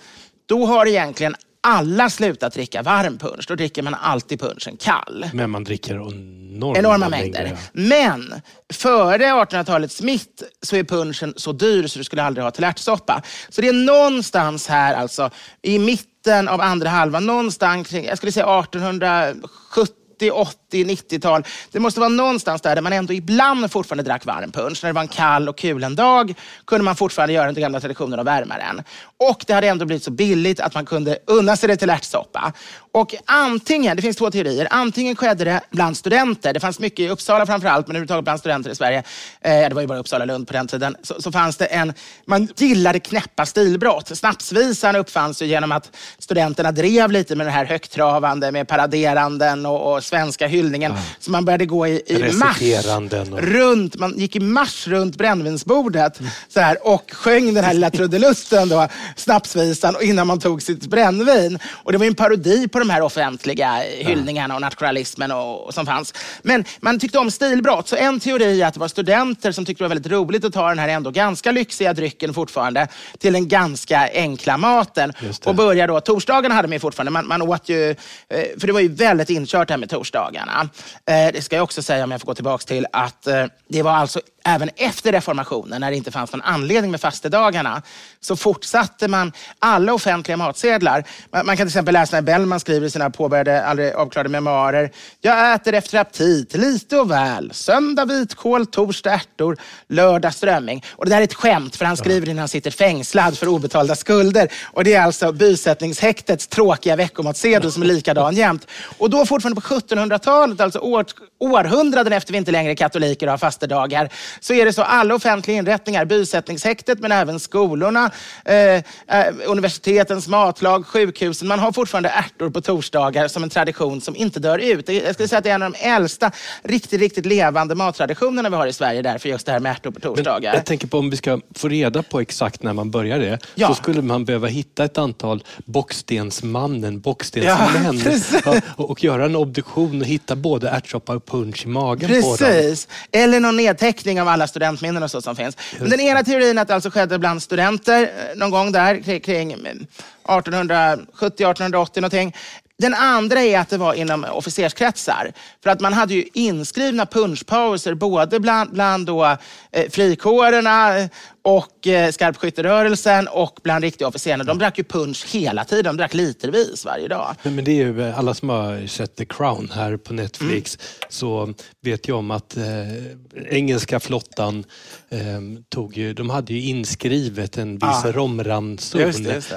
då har egentligen alla slutat dricka varm punch. Då dricker man alltid punchen kall. Men man dricker enorma, enorma mängder. mängder. Men före 1800-talets mitt så är punchen så dyr så du skulle aldrig ha till ärtsoppa. Så det är någonstans här alltså i mitten mitten av andra halvan, någonstans kring, jag skulle säga 1870 80, 90-tal. Det måste vara någonstans där, där man ändå ibland fortfarande drack varm punch. När det var en kall och kulen dag kunde man fortfarande göra den gamla traditionen och värma den. Och det hade ändå blivit så billigt att man kunde unna sig det till ärtsoppa. Och antingen, det finns två teorier, antingen skedde det bland studenter, det fanns mycket i Uppsala framförallt, men överhuvudtaget bland studenter i Sverige, eh, det var ju bara Uppsala och Lund på den tiden, så, så fanns det en, man gillade knäppa stilbrott. Snapsvisan uppfanns ju genom att studenterna drev lite med det här högtravande, med paraderanden och, och svenska hyllningen. Ja. Så man började gå i, i marsch och... runt, man gick i marsch runt brännvinsbordet mm. så här, och sjöng den här lilla trudelutten, då, snapsvisan, innan man tog sitt brännvin. Och det var en parodi på de här offentliga hyllningarna och nationalismen och, och, som fanns. Men man tyckte om stilbrott, så en teori är att det var studenter som tyckte det var väldigt roligt att ta den här ändå ganska lyxiga drycken fortfarande till den ganska enkla maten. Och börja då, torsdagarna hade man fortfarande, man, man åt ju, eh, för det var ju väldigt inkört här med torsdagarna. Eh, det ska jag också säga, om jag får gå tillbaka till, att eh, det var alltså även efter reformationen, när det inte fanns någon anledning med fastedagarna, så fortsatte man alla offentliga matsedlar. Man, man kan till exempel läsa när Bellman skriver i sina påbörjade, aldrig avklarade memoarer. Jag äter efter aptit, lite och väl. Söndag vitkål, torsdag ärtor, lördag strömming. Och det där är ett skämt, för han skriver det när han sitter fängslad för obetalda skulder. Och det är alltså bysättningshäktets tråkiga veckomatsedel som är likadan jämt. Och då fortfarande på 1700-talet, alltså år, århundraden efter vi inte längre är katoliker och har fastedagar, så är det så alla offentliga inrättningar, bysättningshäktet men även skolorna, eh, eh, universitetens matlag, sjukhusen. Man har fortfarande ärtor på torsdagar som en tradition som inte dör ut. Jag skulle säga att det är en av de äldsta riktigt, riktigt levande mattraditionerna vi har i Sverige därför just det här med ärtor på torsdagar. Men jag tänker på om vi ska få reda på exakt när man börjar det, ja. så skulle man behöva hitta ett antal bockstensmannen, bockstensmän ja, och, göra en obduktion och hitta både ärtsoppa och punch i magen Precis. på dem. Precis. Eller någon nedteckning av alla studentminnen och så som finns. Men den ena teorin är att det alltså skedde bland studenter eh, någon gång där kring 1870-1880 någonting. Den andra är att det var inom officerskretsar. För att man hade ju inskrivna punschpauser både bland, bland då, eh, frikårerna och eh, skarpskytterörelsen och bland riktiga officerarna. De drack ju punch hela tiden. De drack litervis varje dag. Men, men det är ju, alla som har sett The Crown här på Netflix mm. så vet ju om att eh, engelska flottan eh, tog ju, de hade ju inskrivet en viss ah. romranson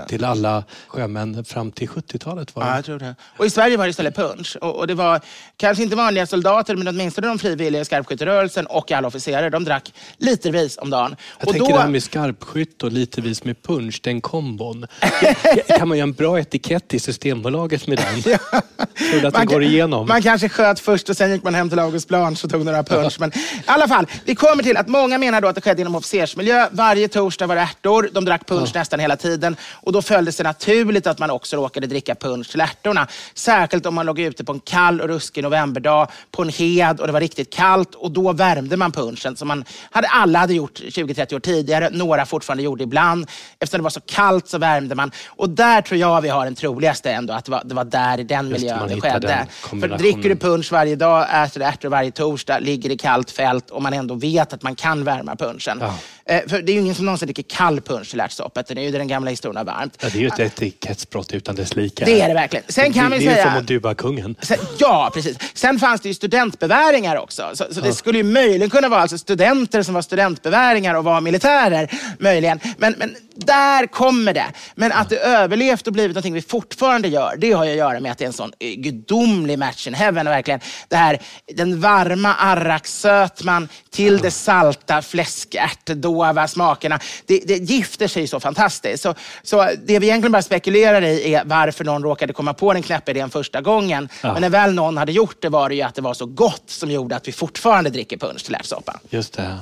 till alla sjömän fram till 70-talet. Var det? Ja, jag tror det. Och i Sverige var det istället punch. Och, och, det var kanske inte vanliga soldater men åtminstone de frivilliga i skarpskytterörelsen och alla officerare. De drack litervis om dagen. Jag och då, det här med skarpskytt och litervis med punch, den kombon. kan man göra en bra etikett i Systembolaget med den? Så att man, går igenom. Man kanske sköt först och sen gick man hem till August Blanche och tog några punch. Men i alla fall, vi kommer till att många menar då att det skedde inom officersmiljö. Varje torsdag var det ärtor. De drack punch ja. nästan hela tiden. Och då följde det naturligt att man också råkade dricka punch till ärtorna. Särskilt om man låg ute på en kall och ruskig novemberdag på en hed och det var riktigt kallt. Och då värmde man punchen som man hade, alla hade gjort 20-30 år tidigare. Några fortfarande gjorde ibland. Eftersom det var så kallt så värmde man. Och där tror jag vi har den troligaste ändå, att det var, det var där i den miljön det skedde. För dricker du punch varje dag, äter ärtor varje torsdag, ligger i kallt fält och man ändå vet att man kan värma punchen. Ja. Eh, för det är ju ingen som någonsin dricker kall punch till ärtsoppet. Det är ju den gamla historien varmt. Ja, det är ju ett etikettsbrott utan dess like. Det är det verkligen. Sen kan det, vi det är som att duba kungen. Sen, ja, precis. Sen fanns det ju studentbeväringar också. Så, så ja. det skulle ju möjligen kunna vara alltså studenter som var studentbeväringar och var militärer. Möjligen. Men, men där kommer det. Men att det överlevt och blivit någonting vi fortfarande gör, det har ju att göra med att det är en sån eh, gudomlig match in heaven. Verkligen. Det här, den varma arrakssötman till det salta fläskärtdova smakerna. Det, det gifter sig så fantastiskt. Så, så det vi egentligen bara spekulerar i är varför någon råkade komma på den knäppa idén första gången. Ja. Men när väl någon hade gjort det var det ju att det var så gott som gjorde att vi fortfarande dricker punsch till ärtsoppa. Just det.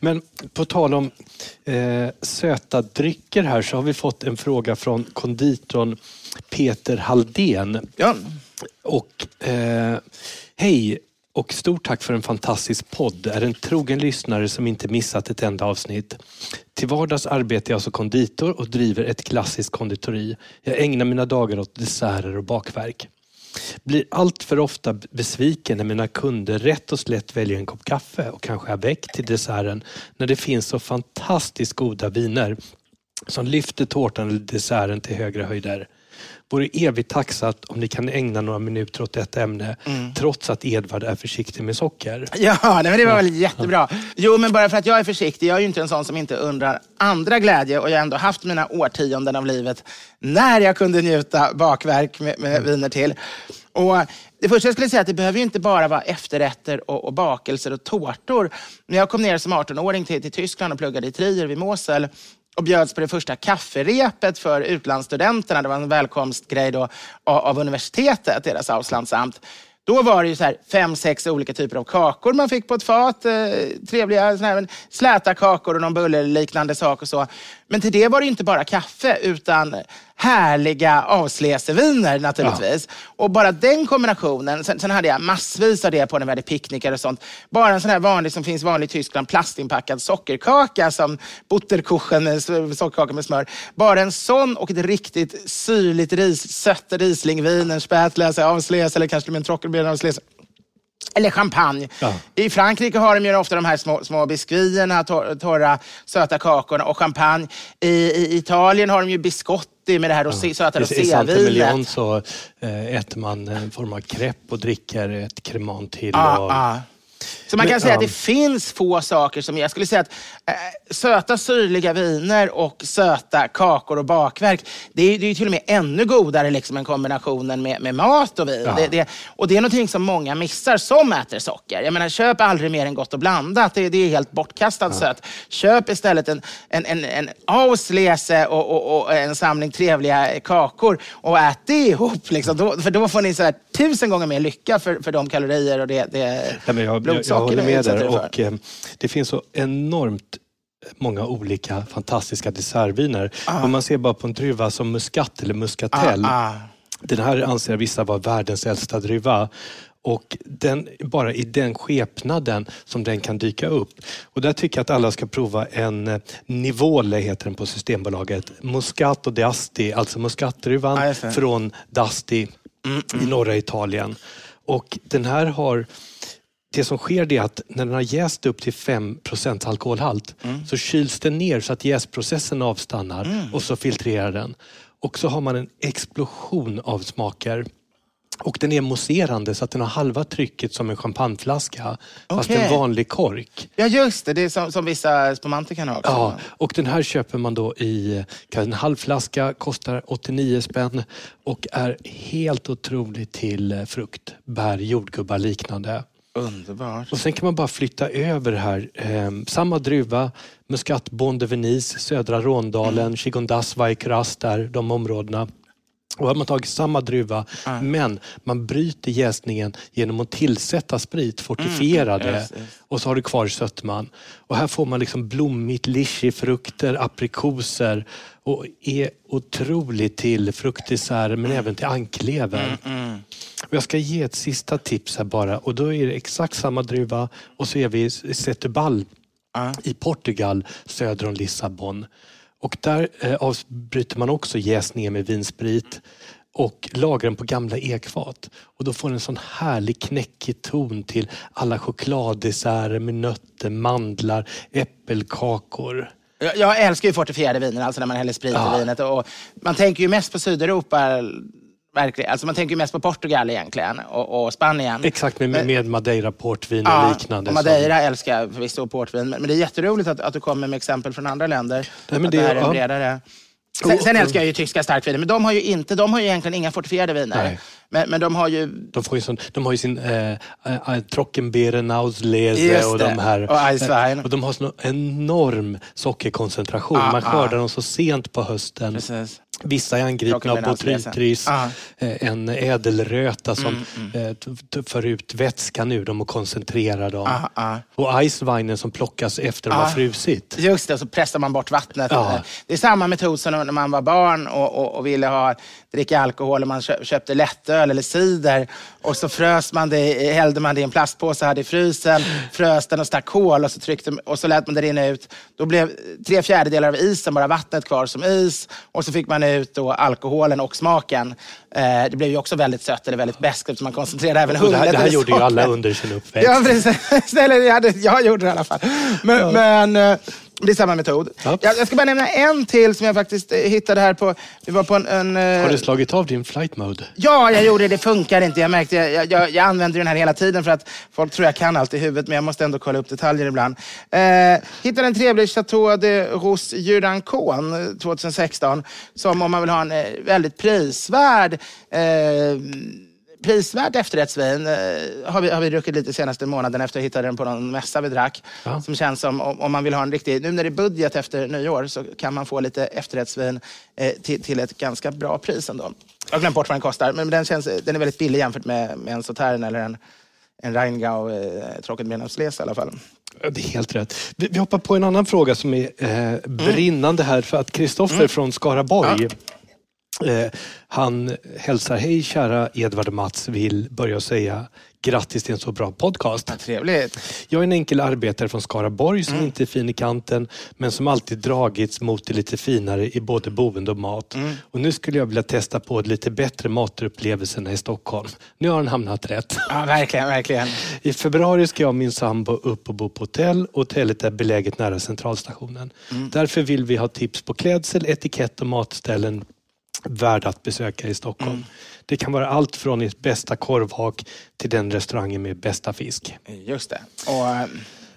Men på tal om eh, söta drycker här så har vi fått en fråga från konditorn Peter Haldén. Ja. Och eh, Hej och stort tack för en fantastisk podd. Är en trogen lyssnare som inte missat ett enda avsnitt. Till vardags arbetar jag som konditor och driver ett klassiskt konditori. Jag ägnar mina dagar åt desserter och bakverk. Blir allt för ofta besviken när mina kunder rätt och slätt väljer en kopp kaffe och kanske avec till desserten när det finns så fantastiskt goda viner som lyfter tårtan eller desserten till högre höjder. Vore evigt tacksamt om ni kan ägna några minuter åt detta ämne, trots att Edvard är försiktig med socker. Ja, nej, men det var väl jättebra. Jo, men bara för att jag är försiktig. Jag är ju inte en sån som inte undrar andra glädje och jag har ändå haft mina årtionden av livet när jag kunde njuta bakverk med, med viner till. Och det första jag skulle säga är att det behöver ju inte bara vara efterrätter och, och bakelser och tårtor. När jag kom ner som 18-åring till, till Tyskland och pluggade i Trier vid Mosel och bjöds på det första kafferepet för utlandsstudenterna. Det var en välkomstgrej då av, universitetet, deras Auslandsamt. Då var det ju så här fem, sex olika typer av kakor man fick på ett fat. Eh, trevliga såna här, släta kakor och någon bullerliknande sak och så. Men till det var det inte bara kaffe utan härliga avsläseviner naturligtvis. Och bara den kombinationen. Sen, sen hade jag massvis av det på när vi hade picknickar och sånt. Bara en sån här vanlig som finns vanlig i Tyskland, plastinpackad sockerkaka som butterkuchen med sockerkaka med smör. Bara en sån och ett riktigt syrligt ris, sött rieslingvin, en spätlösa avsläs eller kanske med en trockelbeer avsläs. Eller champagne. Ja. I Frankrike har de ju ofta de här små, små biscuiterna, tor- torra söta kakorna och champagne. I, I Italien har de ju biscotti med det här rosé, söta I, I rosévinet. så eh, äter man en form av crepe och dricker ett cremant till. Ja, och, ja. Så man Men, kan säga ja. att det finns få saker som, jag skulle säga att eh, söta syrliga viner och söta kakor och bakverk, det är, det är till och med ännu godare liksom än kombinationen med, med mat och vin. Ja. Det, det, och det är någonting som många missar som äter socker. Jag menar, köp aldrig mer än gott och blandat. Det, det är helt bortkastat sött. Köp istället en, en, en, en auslese och, och, och en samling trevliga kakor och ät det ihop. Liksom. Då, för då får ni så här, tusen gånger mer lycka för, för de kalorier och det, det Ja, men jag, jag, jag blodsocker håller med där. Och, eh, det finns så enormt många olika fantastiska dessertviner. Om man ser bara på en druva som muskat eller muscatel. Ah, ah. Den här anser vissa vara världens äldsta druva. Och den, bara i den skepnaden som den kan dyka upp. Och där tycker jag att alla ska prova en eh, Nivole, heter den på Systembolaget. Muscato d'Asti, alltså muskatdruvan det. från d'Asti i norra Italien. Och den här har det som sker är att när den har jäst upp till 5% alkoholhalt så kyls den ner så att jäsprocessen avstannar och så filtrerar den. Och så har man en explosion av smaker. Och den är mousserande så att den har halva trycket som en champagneflaska fast Okej. en vanlig kork. Ja, just det. Det är som, som vissa spumanter kan ha också. Ja, och den här köper man då i en halv flaska, kostar 89 spänn och är helt otrolig till frukt, bär, jordgubbar liknande. Underbart. Och sen kan man bara flytta över här. Eh, samma druva, Muscat Bon de Venise, södra Råndalen, mm. Chigondas, Vaikeras, där, de områdena. Och har man tagit samma druva, men man bryter jäsningen genom att tillsätta sprit, fortifiera det Yes, yes. och så har du kvar sötman. Och här får man liksom blommigt, lichifrukter, aprikoser och är otroligt till fruktdesserter men även till anklever. Och jag ska ge ett sista tips här bara och då är det exakt samma druva och så är vi i Setúbal i Portugal söder om Lissabon. Och där eh, avbryter man också jäsningen med vinsprit och lagrar den på gamla ekfat. Och då får den en sån härlig knäckig ton till alla chokladdesserter med nötter, mandlar, äppelkakor. Jag, jag älskar ju fortifierade viner, alltså när man häller sprit Ja. i vinet. Och man tänker ju mest på Sydeuropa, verkligen. Alltså man tänker ju mest på Portugal egentligen och, och Spanien. Exakt, med, Men- med Madeira portvin och Ja, liknande. och som- Madeira älskar jag förvisso portvin. Men, men det är jätteroligt att, att du kommer med exempel från andra länder. Nej, men att det- det här är ja. bredare... Sen, sen älskar jag ju tyska starkviner, men de har ju, inte, de har ju egentligen inga fortifierade viner. Nej. Men, men de har ju... De, får ju sån, de har ju sin eh, äh, Trockenbeeren, Auslese Just och de här. Och Eiswein. och de har sån enorm sockerkoncentration. Ah, Man ah. skördar dem så sent på hösten. Precis. Vissa är angripna av botrytis, Ah. eh, en ädelröta som Mm, eh, t- för ut vätskan ur dem och koncentrerar dem. Ah, ah. Och Eisweinen som plockas efter de Ah. har frusit. Just det, så pressar man bort vattnet. Ja. Det är samma metod som när man var barn och, och, och ville ha, dricka alkohol och man kö- köpte lättöl eller cider. Och så frös man det, hällde man det i en plastpåse, hade i frysen, frös den och stack kol och så, tryckte, och så lät man det rinna ut. Då blev tre fjärdedelar av isen bara vattnet kvar som is. Och så fick man ut då alkoholen och smaken. Eh, det blev ju också väldigt sött eller väldigt beskt eftersom man koncentrerade även Och det här, humlet det här gjorde ju alla under sin uppväxt. Ja, precis. Eller, jag, hade, jag gjorde det i alla fall. Men, men, eh, Det är samma metod. Ja. Jag, jag ska bara nämna en till som jag faktiskt eh, hittade här på... Vi var på en... en eh, Har du slagit av din flight mode? Ja, jag gjorde det. Det funkar inte. Jag märkte, jag, jag, jag använder den här hela tiden för att folk tror jag kan allt i huvudet, men jag måste ändå kolla upp detaljer ibland. Eh, hittade en trevlig Chateau de Rousse Judancon eh, 2016, som om man vill ha en väldigt prisvärd eh, prisvärt efterrättsvin eh, har, vi, har vi druckit lite senaste månaden efter att hittade den på någon mässa vi drack. Ja. Som känns som om, om man vill ha en riktig... Nu när det är budget efter nyår så kan man få lite efterrättsvin eh, till, till ett ganska bra pris ändå. Jag har glömt bort vad den kostar, men den, känns, den är väldigt billig jämfört med, med en Sautern eller en, en Rheingau eh, Trockenbeerenauslese i alla fall. Ja, Det är helt rätt. Vi, vi hoppar på en annan fråga som är eh, brinnande här. För att Kristoffer från Skaraborg, eh, han hälsar hej kära Edvard och Mats, vill börja säga grattis till en så bra podcast. Vad trevligt. Jag är en enkel arbetare från Skaraborg som inte är fin i kanten men som alltid dragits mot det lite finare i både boende och mat. Och nu skulle jag vilja testa på ett lite bättre matupplevelserna i Stockholm. Nu har han hamnat rätt. Ja, verkligen, verkligen. I februari ska jag och min sambo upp och bo på hotell. Hotellet är beläget nära centralstationen. Därför vill vi ha tips på klädsel, etikett och matställen värda att besöka i Stockholm. Det kan vara allt från ert bästa korvhak till den restaurangen med bästa fisk. Just det. Och, eh,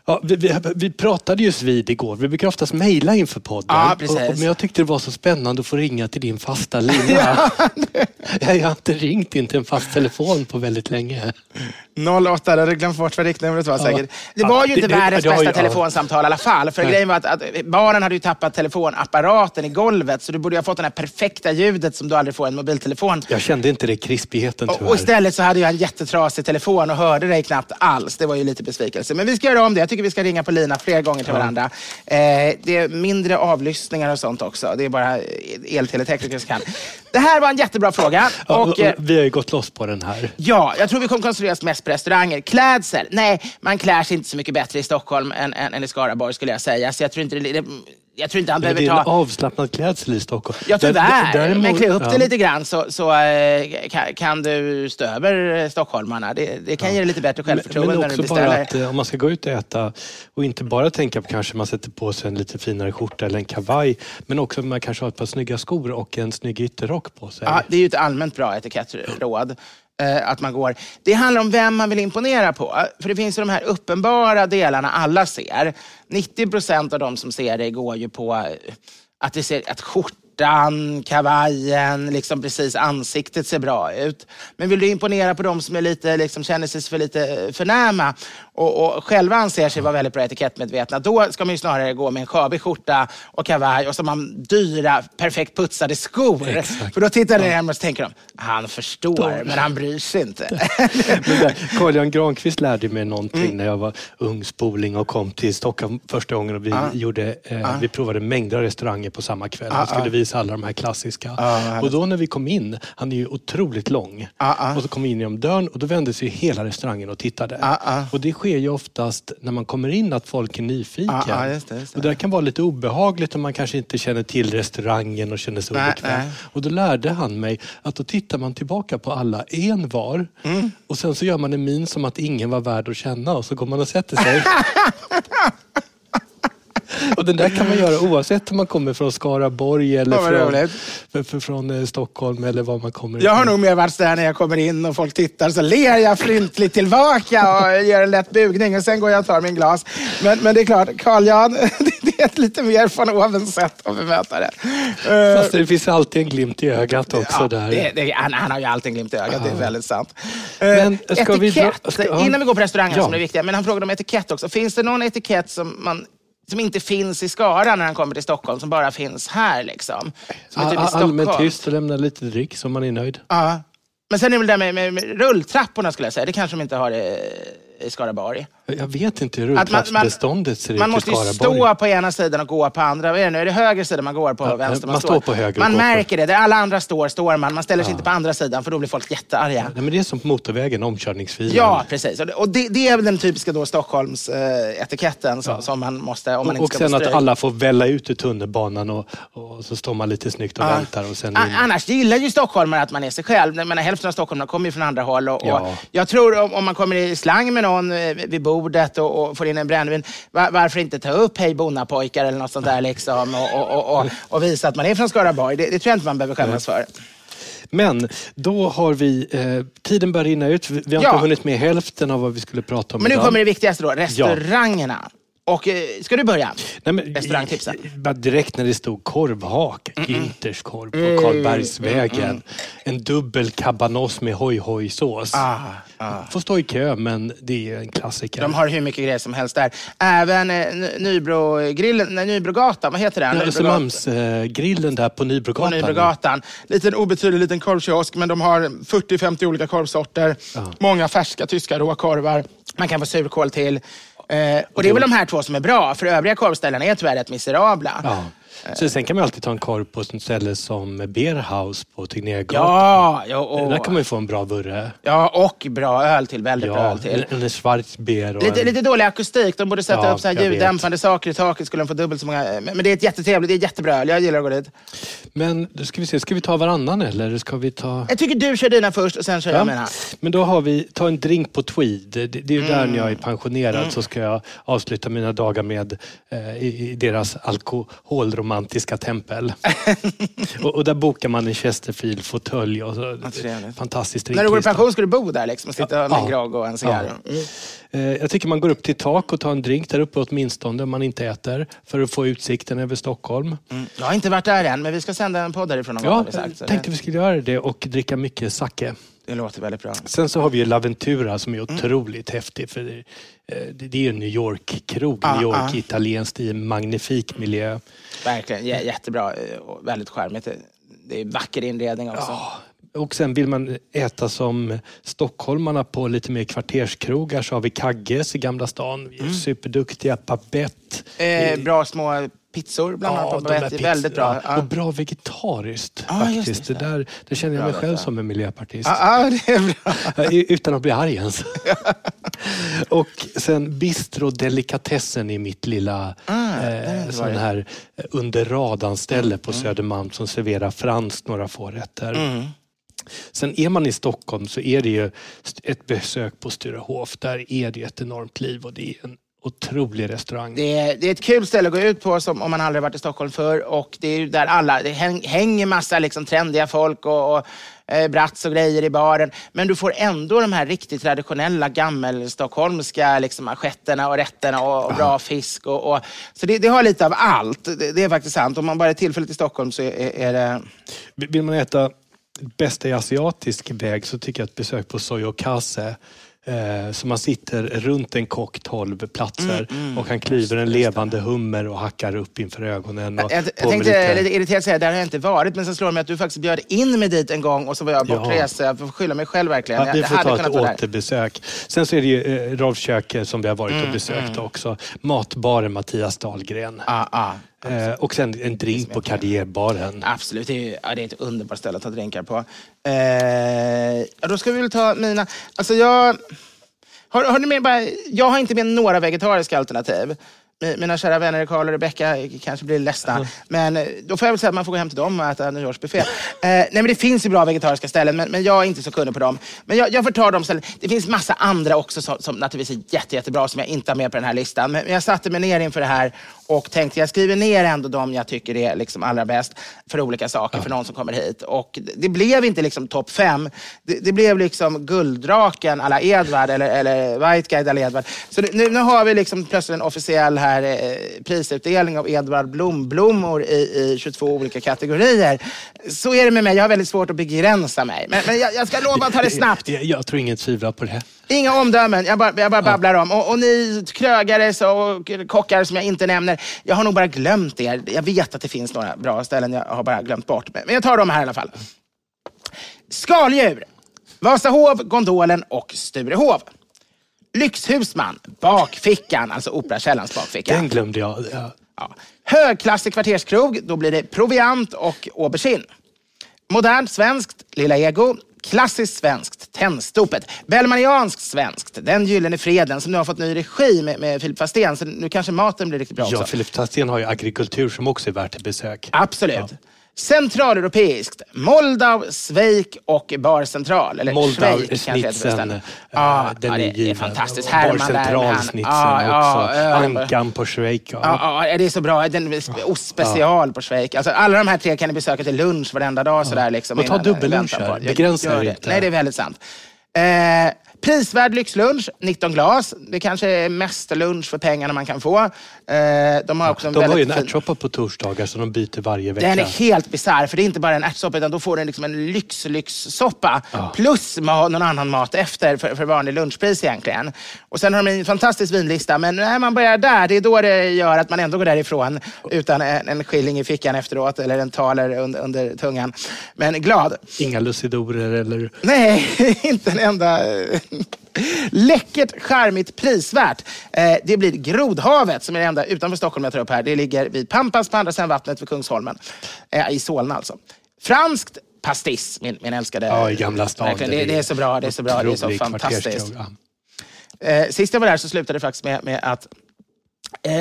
Ja, vi, vi, vi pratade just vid igår. Vi brukar oftast mejla inför podden. Ja, precis. Och, och, men jag tyckte det var så spännande att få ringa till din fasta lina. jag har inte ringt in till en fast telefon på väldigt länge. 08, jag hade glömt bort vad riktnumret var säkert. Det Ja, var ju inte det- världens det bästa ju- ja. telefonsamtal i alla fall. För Nej. grejen var att, att barnen hade ju tappat telefonapparaten i golvet, så du borde ju ha fått det här perfekta ljudet som du aldrig får i en mobiltelefon. Jag kände inte det krispigheten Och, tyvärr. och istället så hade jag en jättetrasig telefon och hörde dig knappt alls. Det var ju lite besvikelse. Men vi ska göra om det. Tycker vi ska ringa på lina fler gånger till varandra. Eh, det är mindre avlyssningar och sånt också. Det är bara elteletekniker som kan. Det här var en jättebra fråga. Ja, och, och, eh, vi har ju gått loss på den här. Ja, jag tror vi kommer koncentrera oss mest på restauranger. Klädsel? Nej, man klär sig inte så mycket bättre i Stockholm än, än, än i Skaraborg skulle jag säga. Så jag tror inte, det, det, jag tror inte han Men det behöver är en ta... avslappnad klädsel i Stockholm. Ja, tyvärr. däremot- Men klä upp ja. det lite grann så, så eh, kan, kan du stå över eh, stockholmarna. Det, det kan ge dig lite bättre självförtroende Men när du också bara beställer. att eh, om man ska gå ut och äta och inte bara tänka på kanske man sätter på sig en lite finare skjorta eller en kavaj. Men också man kanske har ett par snygga skor och en snygg ytterrock på sig. Ja, det är ju ett allmänt bra etikettråd. Eh, att man går. Det handlar om vem man vill imponera på. För det finns ju de här uppenbara delarna alla ser. 90 procent av de som ser det går ju på eh, att, det ser, att skjortan, kavajen, liksom precis ansiktet ser bra ut. Men vill du imponera på de som är lite, liksom, känner sig för lite eh, förnäma och, och själva anser sig vara väldigt bra etikettmedvetna, då ska man ju snarare gå med en sjabig skjorta och kavaj och så har man dyra, perfekt putsade skor. Exakt. För då tittar de hem och så tänker de, han förstår, men han bryr sig inte. Carl-Jan Granqvist lärde mig någonting Mm. när jag var ung spoling och kom till Stockholm första gången. Och vi, gjorde, eh, vi provade mängder av restauranger på samma kväll. Han skulle visa alla de här klassiska. och då när vi kom in, han är ju otroligt lång. Och så kom vi in genom dörren och då vände sig hela restaurangen och tittade. Och det sker ju oftast när man kommer in att folk är nyfiken. Ja, ja, just det, just det. Och det kan vara lite obehagligt om man kanske inte känner till restaurangen och känner sig Nej, obekväm. nej. Och då lärde han mig att då tittar man tillbaka på alla en var Mm. och sen så gör man en min som att ingen var värd att känna och så går man och sätter sig. och den där kan man göra oavsett om man kommer från Skaraborg eller från, för, för, från eh, Stockholm eller var man kommer Jag har nog mer varit där när jag kommer in och folk tittar så ler jag fryntligt tillbaka och gör en lätt bugning och sen går jag och tar min glas. Men, men det är klart, Carl Jan, det är ett lite mer från oven sätt att bemöta det. Eh, Fast det finns alltid en glimt i ögat också Ja, där. det, det, han, han har ju alltid en glimt i ögat, det är väldigt sant. Eh, Men ska vi dra- etikett, ska- ja. innan vi går på restaurangen som är viktiga, men han frågade om etikett också. Finns det någon etikett som, man, som inte finns i Skara när han kommer till Stockholm, som bara finns här? Liksom? Som är typ i Allmänt tyst och lämna lite dryck så man är nöjd. Ja. Men sen är det väl det där med, med, med rulltrapporna skulle jag säga. Det kanske de inte har i, i Skaraborg. Jag vet inte hur Att man- man- rulltrappsbeståndet ser Man ut i måste ju stå på ena sidan och gå på andra. Vad är det nu? Är det höger sida man går på? Ja, vänster man står på höger Man går på- märker det. Där alla andra står, står man. Man ställer sig inte på andra sidan för då blir folk jättearga. Nej, men det är som på motorvägen, omkörningsfilen. Ja, precis. Och det, det, är väl den typiska då Stockholms eh, etiketten som, man måste, om man Och, inte och ska sen att alla får välla ut ur tunnelbanan och, och så står man lite snyggt och Ja. väntar. Och sen A- Annars gillar ju stockholmare att man är sig själv. Jag menar, hälften av stockholmarna kommer ju från andra håll. Och, Ja. och jag tror om, om man kommer i slang med någon eh, vid bordet och, och får in en brännvin. Var, varför inte ta upp Hej bonnapojkar eller något sånt där liksom och, och, och, visa att man är från Skaraborg. Det, det tror jag inte man behöver skämmas för. Men då har vi, eh, tiden börjar rinna ut. Vi har Ja. inte hunnit med hälften av vad vi skulle prata om Men nu idag. kommer det viktigaste då, restaurangerna. Och eh, ska du börja? Nej, men, Restaurangtipsen. Bara direkt när det stod korvhak, Günthers korv på Karlbergsvägen. En dubbel cabanos med hoj hoj sås. Ah, ah. Får stå i kö men det är en klassiker. De har hur mycket grejer som helst där. Även eh, Ny- Nybrogrillen, nej, Nybrogatan, vad heter den? Nybrogatan. Östermalmsgrillen där på på Nybrogatan. Nybrogatan. Liten obetydlig liten korvkiosk, men de har 40-50 olika korvsorter. Många färska tyska råkorvar. Man kan få surkål till. Eh, och det är väl de här två som är bra, för övriga korvställen är tyvärr rätt miserabla. Ja. Så sen kan man alltid ta en korv på ett ställe som Beerhouse på Tegnérgatan. Ja, ja, och, Där kan man ju få en bra vurre. ja, och bra öl till. Väldigt bra Ja, öl till. en, Schwarzbier Lite, en, lite dålig akustik. De borde sätta Ja, upp så här jag ljuddämpande saker i taket. Skulle de få dubbelt så många. Men det är ett jättetrevligt, det är jättebra öl. Jag gillar att gå dit. Men då ska vi se, ska vi ta varannan eller ska vi ta... Jag tycker du kör dina först och sen kör jag Ja. mina. Men då har vi, ta en drink på Tweed. Det, det är ju där när jag Mm. är pensionerad så ska jag avsluta mina dagar med eh, i, i deras alkoholromantiska tempel. och, och där bokar man en Chesterfield fåtölj och så, trevligt. fantastiskt När du går i pension ska du bo där liksom, och sitta med Ja. en grogg och en cigarr. Ja. Mm. Eh, Jag tycker man går upp till tak och tar en drink där uppe åtminstone om man inte äter för att få utsikten över Stockholm. Mm. Jag har inte varit där än, men vi ska sända en podd därifrån någon gång. Ja, så jag tänkte vi skulle göra det och dricka mycket sake. Det låter väldigt bra. Sen så har vi ju Laventura som är Mm. otroligt häftig. För det, eh, det det är ju en New York-krog. Ah, New York, ah. italienskt i en magnifik miljö. Verkligen, J- jättebra eh, väldigt charmigt. Det- är vacker inredning också. Och sen vill man äta som stockholmarna på lite mer kvarterskrogar så har vi Kagges i Gamla stan. Är superduktiga. Papette. Eh, bra små pizzor bland annat. Ja, de där Babette. Väldigt bra. Ja. Och bra vegetariskt Ja, just faktiskt. det. Det, där, det känner jag Bra mig själv som en miljöpartist. Ja, det är bra. Utan att bli arg ens. och sen bistro delikatessen i mitt lilla Ah, jag eh, sån här eh, under radarn-ställe på Södermalm som serverar franskt några få rätter. Mm. Sen är man i Stockholm så är det ju ett besök på Sturehof. Där är det ett enormt liv och det är en otrolig restaurang. Det är, det är ett kul ställe att gå ut på som, om man aldrig varit i Stockholm förr. Och det är ju där alla, det häng, hänger massa liksom trendiga folk och, och eh, brats och grejer i baren. Men du får ändå de här riktigt traditionella gammelstockholmska liksom, assietterna och rätterna och, och bra fisk. Och, och, så det, det har lite av allt. Det, det är faktiskt sant. Om man bara är tillfälligt i Stockholm så är, är det... Vill man äta bästa i asiatisk väg så tycker jag att besök på Soyokase så man sitter runt en kock 12 platser Mm, och han klyver en levande hummer och hackar upp inför ögonen. Och Jag, jag med tänkte lite- lite irriterat säga, där har jag inte varit, men sen slår det mig att du faktiskt bjöd in mig dit en gång och så var jag Ja. bortrest. så Jag får skylla mig själv verkligen. Ja, vi Jag får ta ett återbesök. Sen så är det ju eh, Rolf Köke som vi har varit Mm, och besökt också. Matbaren Mattias Dahlgren. Ja, ja. Eh, och sen en drink på Carrierbaren. Absolut, det är, ja, det är ett underbart ställe att ta drinkar på. Eh, då ska vi väl ta mina... Alltså jag, har, har ni med bara, jag har inte med några vegetariska alternativ. Mi- Mina kära vänner Karl och Rebecka kanske blir ledsna. Men eh, då får jag väl säga att man får gå hem till dem och äta nyårsbuffé. Eh, nej, men det finns ju bra vegetariska ställen, men, men jag är inte så kunnig på dem. Men jag, jag får ta de ställen. Det finns massa andra också som, som naturligtvis är jätte, jättebra som jag inte har med på den här listan. Men, men jag satte mig ner inför det här och tänkte jag skriver ner ändå de jag tycker är liksom allra bäst för olika saker för någon som kommer hit. Och det, blev inte liksom topp fem. Det, det blev liksom gulddraken alla Edvard eller, eller White Guide alla Edvard. Så det, nu, nu har vi liksom plötsligt en officiell här, eh, prisutdelning av Edvard Blom-blommor i, i 22 olika kategorier. Så är det med mig. Jag har väldigt svårt att begränsa mig. Men, men jag, jag ska lova att ta det snabbt. Jag, jag tror ingen tvivlar på det. Inga omdömen, jag bara, jag bara babblar om. Och, och ni krögare och kockar som jag inte nämner, jag har nog bara glömt er. Jag vet att det finns några bra ställen, jag har bara glömt bort. Men jag tar dem här i alla fall. Skaldjur, Vasahov, Gondolen och Sturehov. Lyxhusman, Bakfickan, alltså Operakällans bakficka. Den glömde jag. Ja. Ja. Högklassig kvarterskrog, då blir det proviant och aubergine. Modernt svenskt, Lilla Ego. Klassiskt svenskt, Tennstopet. Bellmanianskt svenskt, Den gyllene freden som nu har fått ny regi med, med Filip Fastén. Så nu kanske maten blir riktigt bra Ja, också. Filip Tastén har ju agrikultur som också är värt ett besök. Absolut. Centraleuropeiskt. Moldau, Schweik och Bar Central. Eller Moldau, Schweik snitsen, eh, Ja, den ja, är det, är given. fantastiskt. Bar Herman han- Central-snitsen Ja, ja, också. ja, Ankan på Schweik. Ja. Ja, ja, det är så bra. Den ostspecial på Schweik. Alltså, alla de här tre kan ni besöka till lunch varenda dag. Sådär, liksom, Och ta innan ni dubbelluncher. väntar på det. Begränsa Gör er det. inte. Nej, det är väldigt sant. Eh, prisvärd lyxlunch, 19 glas. Det kanske är mest lunch för pengarna man kan få. Eh, de har också en De har ju en ärtsoppa på torsdagar som de byter varje vecka. den är helt bisarr, för det är inte bara en ärtsoppa utan då får den liksom en lyx-lyx-soppa plus ma- någon annan mat efter för, för vanlig lunchpris egentligen. Och sen har de en fantastisk vinlista, men när man börjar där, det är då det gör att man ändå går därifrån utan en, en skilling i fickan efteråt eller en taler under, under tungan. Men glad. Inga lucidorer eller... Nej, inte en enda. Läckert, charmigt, prisvärt. Eh, det blir Grodhavet som är det enda utanför Stockholm jag tar upp här. Det ligger vid Pampas på andra sidan vattnet vid Kungsholmen. Eh, I Solna alltså. Franskt pastis, min, min älskade. Ja, i Gamla stan. Det, det är så bra, det är så bra, det är så fantastiskt. Eh, sist jag var där så slutade det faktiskt med, med att eh,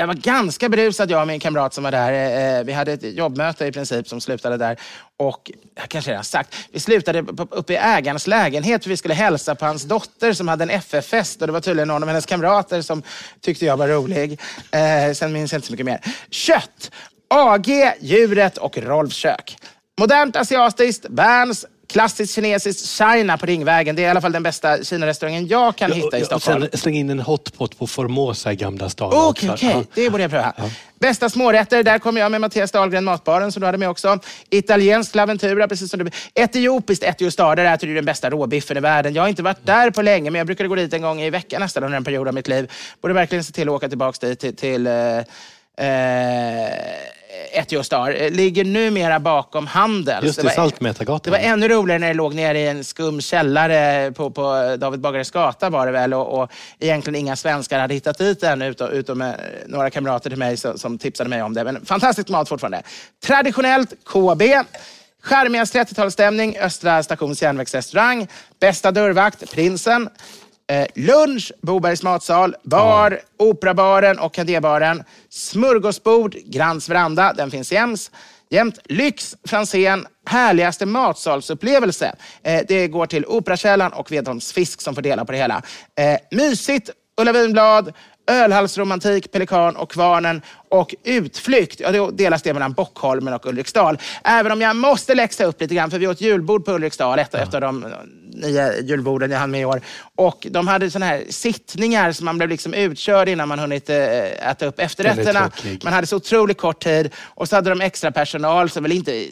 jag var ganska berusad, jag och min kamrat som var där. Eh, eh, vi hade ett jobbmöte i princip som slutade där. Och, jag kanske redan sagt, vi slutade uppe i ägarens lägenhet för vi skulle hälsa på hans dotter som hade en FF-fest. Och det var tydligen någon av hennes kamrater som tyckte jag var rolig. Eh, sen minns jag inte så mycket mer. Kött! AG, Djuret och Rolfs kök. Modernt asiatiskt, Berns, klassiskt kinesiskt, China på Ringvägen. Det är i alla fall den bästa Kina-restaurangen jag kan hitta i Stockholm. sen släng in en hotpot på Formosa i Gamla stan Okej, okej. Ja. Det borde jag pröva. Bästa smårätter, där kommer jag med Mattias Dahlgren, Matbaren, som du hade med också. Italiensk Laventura, precis som du... Etiopiskt Etiostar, där äter du den bästa råbiffen i världen. Jag har inte varit där på länge, men jag brukade gå dit en gång i veckan nästan under en period av mitt liv. Borde verkligen se till att åka tillbaka dit, till... till eh, eh, Etiostar. Eh, Ligger numera bakom Handels. Just det, det Saltmätargatan. var ännu roligare när det låg nere i en skum källare på, på David Bagares gata var det väl och, och egentligen inga svenskar hade hittat dit ännu utom, utom eh, några kamrater till mig som, som tipsade mig om det. Men fantastisk mat fortfarande. Traditionellt KB. Charmigast 30-talsstämning, Östra stations järnvägsrestaurang. Bästa dörrvakt, Prinsen. Eh, lunch, Bobergs matsal, bar, Operabaren och Candébaren. Smörgåsbord, Grands veranda, den finns jäms. Jämt lyx, Franzén, härligaste matsalsupplevelse. Eh, det går till Operakällaren och Vedholms fisk som får dela på det hela. Eh, mysigt, Ulla Vinblad, ölhallsromantik, Pelikan och Kvarnen och utflykt. Ja, då delas det mellan Bockholmen och Ulriksdal. Även om jag måste läxa upp lite grann för vi åt julbord på Ulriksdal, ett, ett av de nio julborden jag hann med i år. Och de hade såna här sittningar som man blev liksom utkörd innan man hunnit eh, äta upp efterrätterna. Man hade så otroligt kort tid och så hade de extra personal som väl inte,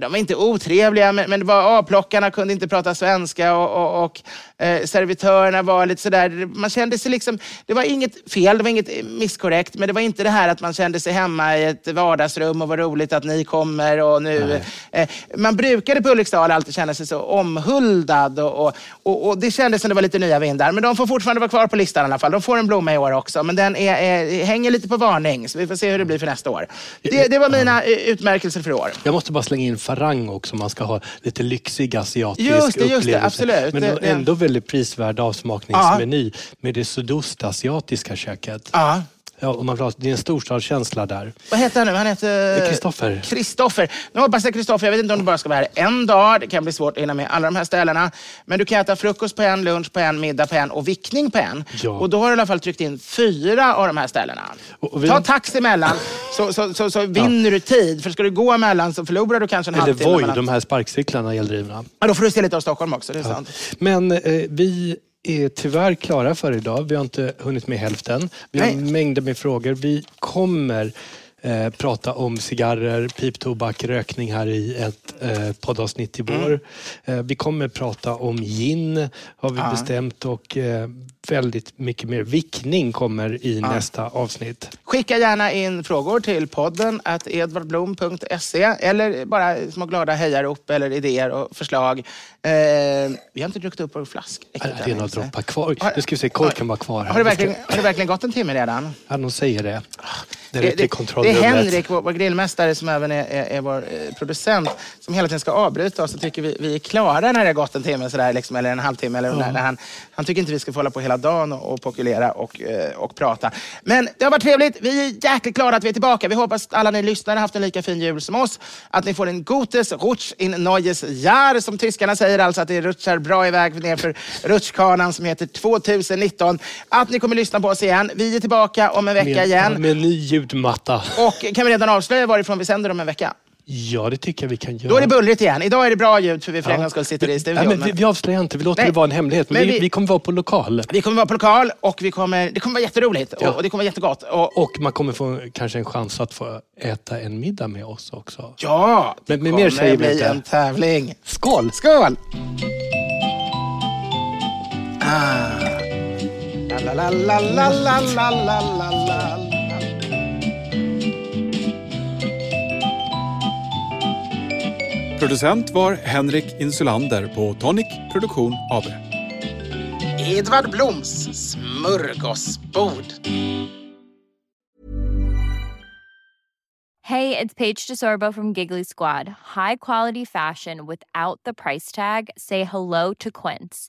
de var inte otrevliga, men, men det var avplockarna kunde inte prata svenska och, och, och eh, servitörerna var lite sådär, man kände sig liksom, det var inget fel, det var inget misskorrekt, men det var inte det här att man kände sig hemma i ett vardagsrum och vad roligt att ni kommer och nu. Eh, man brukade på Ulriksdal alltid känna sig så omhuldad och, och, och, och det kändes som det var lite nya vindar. Men de får fortfarande vara kvar på listan i alla fall. De får en blomma i år också, men den är, är, hänger lite på varning, så vi får se hur det blir för nästa år. Det, det var mina eh, utmärkelser för i år. Jag måste bara slänga in Farang också man ska ha lite lyxig asiatisk Just det, just det, upplevelse. absolut. Men ändå väldigt prisvärd avsmakningsmeny med det sydostasiatiska köket. Ja. Ja, och man, pratar- det är en storstadskänsla där. Vad heter han nu? Han heter... Kristoffer. Kristoffer. Nu hoppas jag Kristoffer, jag vet inte om du bara ska vara här en dag. Det kan bli svårt att hinna med alla de här ställena. Men du kan äta frukost på en, lunch på en, middag på en och vickning på en. Ja. Och då har du i alla fall tryckt in fyra av de här ställena. Vi Ta taxi emellan så, så, så, så vinner du tid. För ska du gå emellan så förlorar du kanske en Eller halvtimme. Voi, de här sparkcyklarna eldrivna. Ja, då får du se lite av Stockholm också, det är sant. Men eh, vi är tyvärr klara för idag. Vi har inte hunnit med hälften. Vi har Nej. mängder med frågor. Vi kommer eh, prata om cigarrer, piptobak, rökning här i ett eh, poddavsnitt i vår. Eh, vi kommer prata om gin, har vi bestämt, och eh, väldigt mycket mer. Vickning kommer i nästa avsnitt. Skicka gärna in frågor till podden att edvardblom.se eller bara små glada hejarop eller idéer och förslag. Eh, vi har inte druckit upp vår flaska. riktigt Det är några droppar kvar. Har- Nu ska vi se, korken var kvar. här. Har det, verkligen, har det verkligen gått en timme redan? Ja, de säger det. Det, det, det, är Henrik, vår, vår grillmästare, som även är, är, är vår eh, producent, som hela tiden ska avbryta oss och tycker vi, vi är klara när det har gått en timme sådär, liksom, eller en halvtimme. Eller, när, när han, han tycker inte vi ska få hålla på hela dagen och, pokulera och, eh, och prata. Men det har varit trevligt. Vi är jäkligt glada att vi är tillbaka. Vi hoppas att alla ni lyssnare har haft en lika fin jul som oss. Att ni får en gutes rutsch in neues Jahr, som tyskarna säger, alltså att det rutschar bra iväg nerför rutschkanan som heter 2019. Att ni kommer lyssna på oss igen. Vi är tillbaka om en vecka med, igen. Med ny ljudmatta. Och kan vi redan avslöja varifrån vi sänder om en vecka? Ja, det tycker jag vi kan göra. Då är det bullrigt igen. Idag är det bra ljud för vi för en gångs skull sitter i studion. Ja, men vi, vi avslöjar inte, vi låter Nej. det vara en hemlighet. Men, men vi, vi, kommer vara på lokal. Vi kommer vara på lokal och vi kommer, det kommer vara jätteroligt ja. och, det kommer vara jättegott. Och, och, man kommer få kanske en chans att få äta en middag med oss också. Ja, det men, men kommer mer säger bli inte. en tävling. Skål! Skål! Ah. La, la, la, la, la, la, la, la, la. Producent var Henrik Insulander på Tonic Produktion AB. Edvard Bloms smörgåsbord. Hey, it's Paige DeSorbo from Giggly Squad. High quality fashion without the price tag. Say hello to Quince.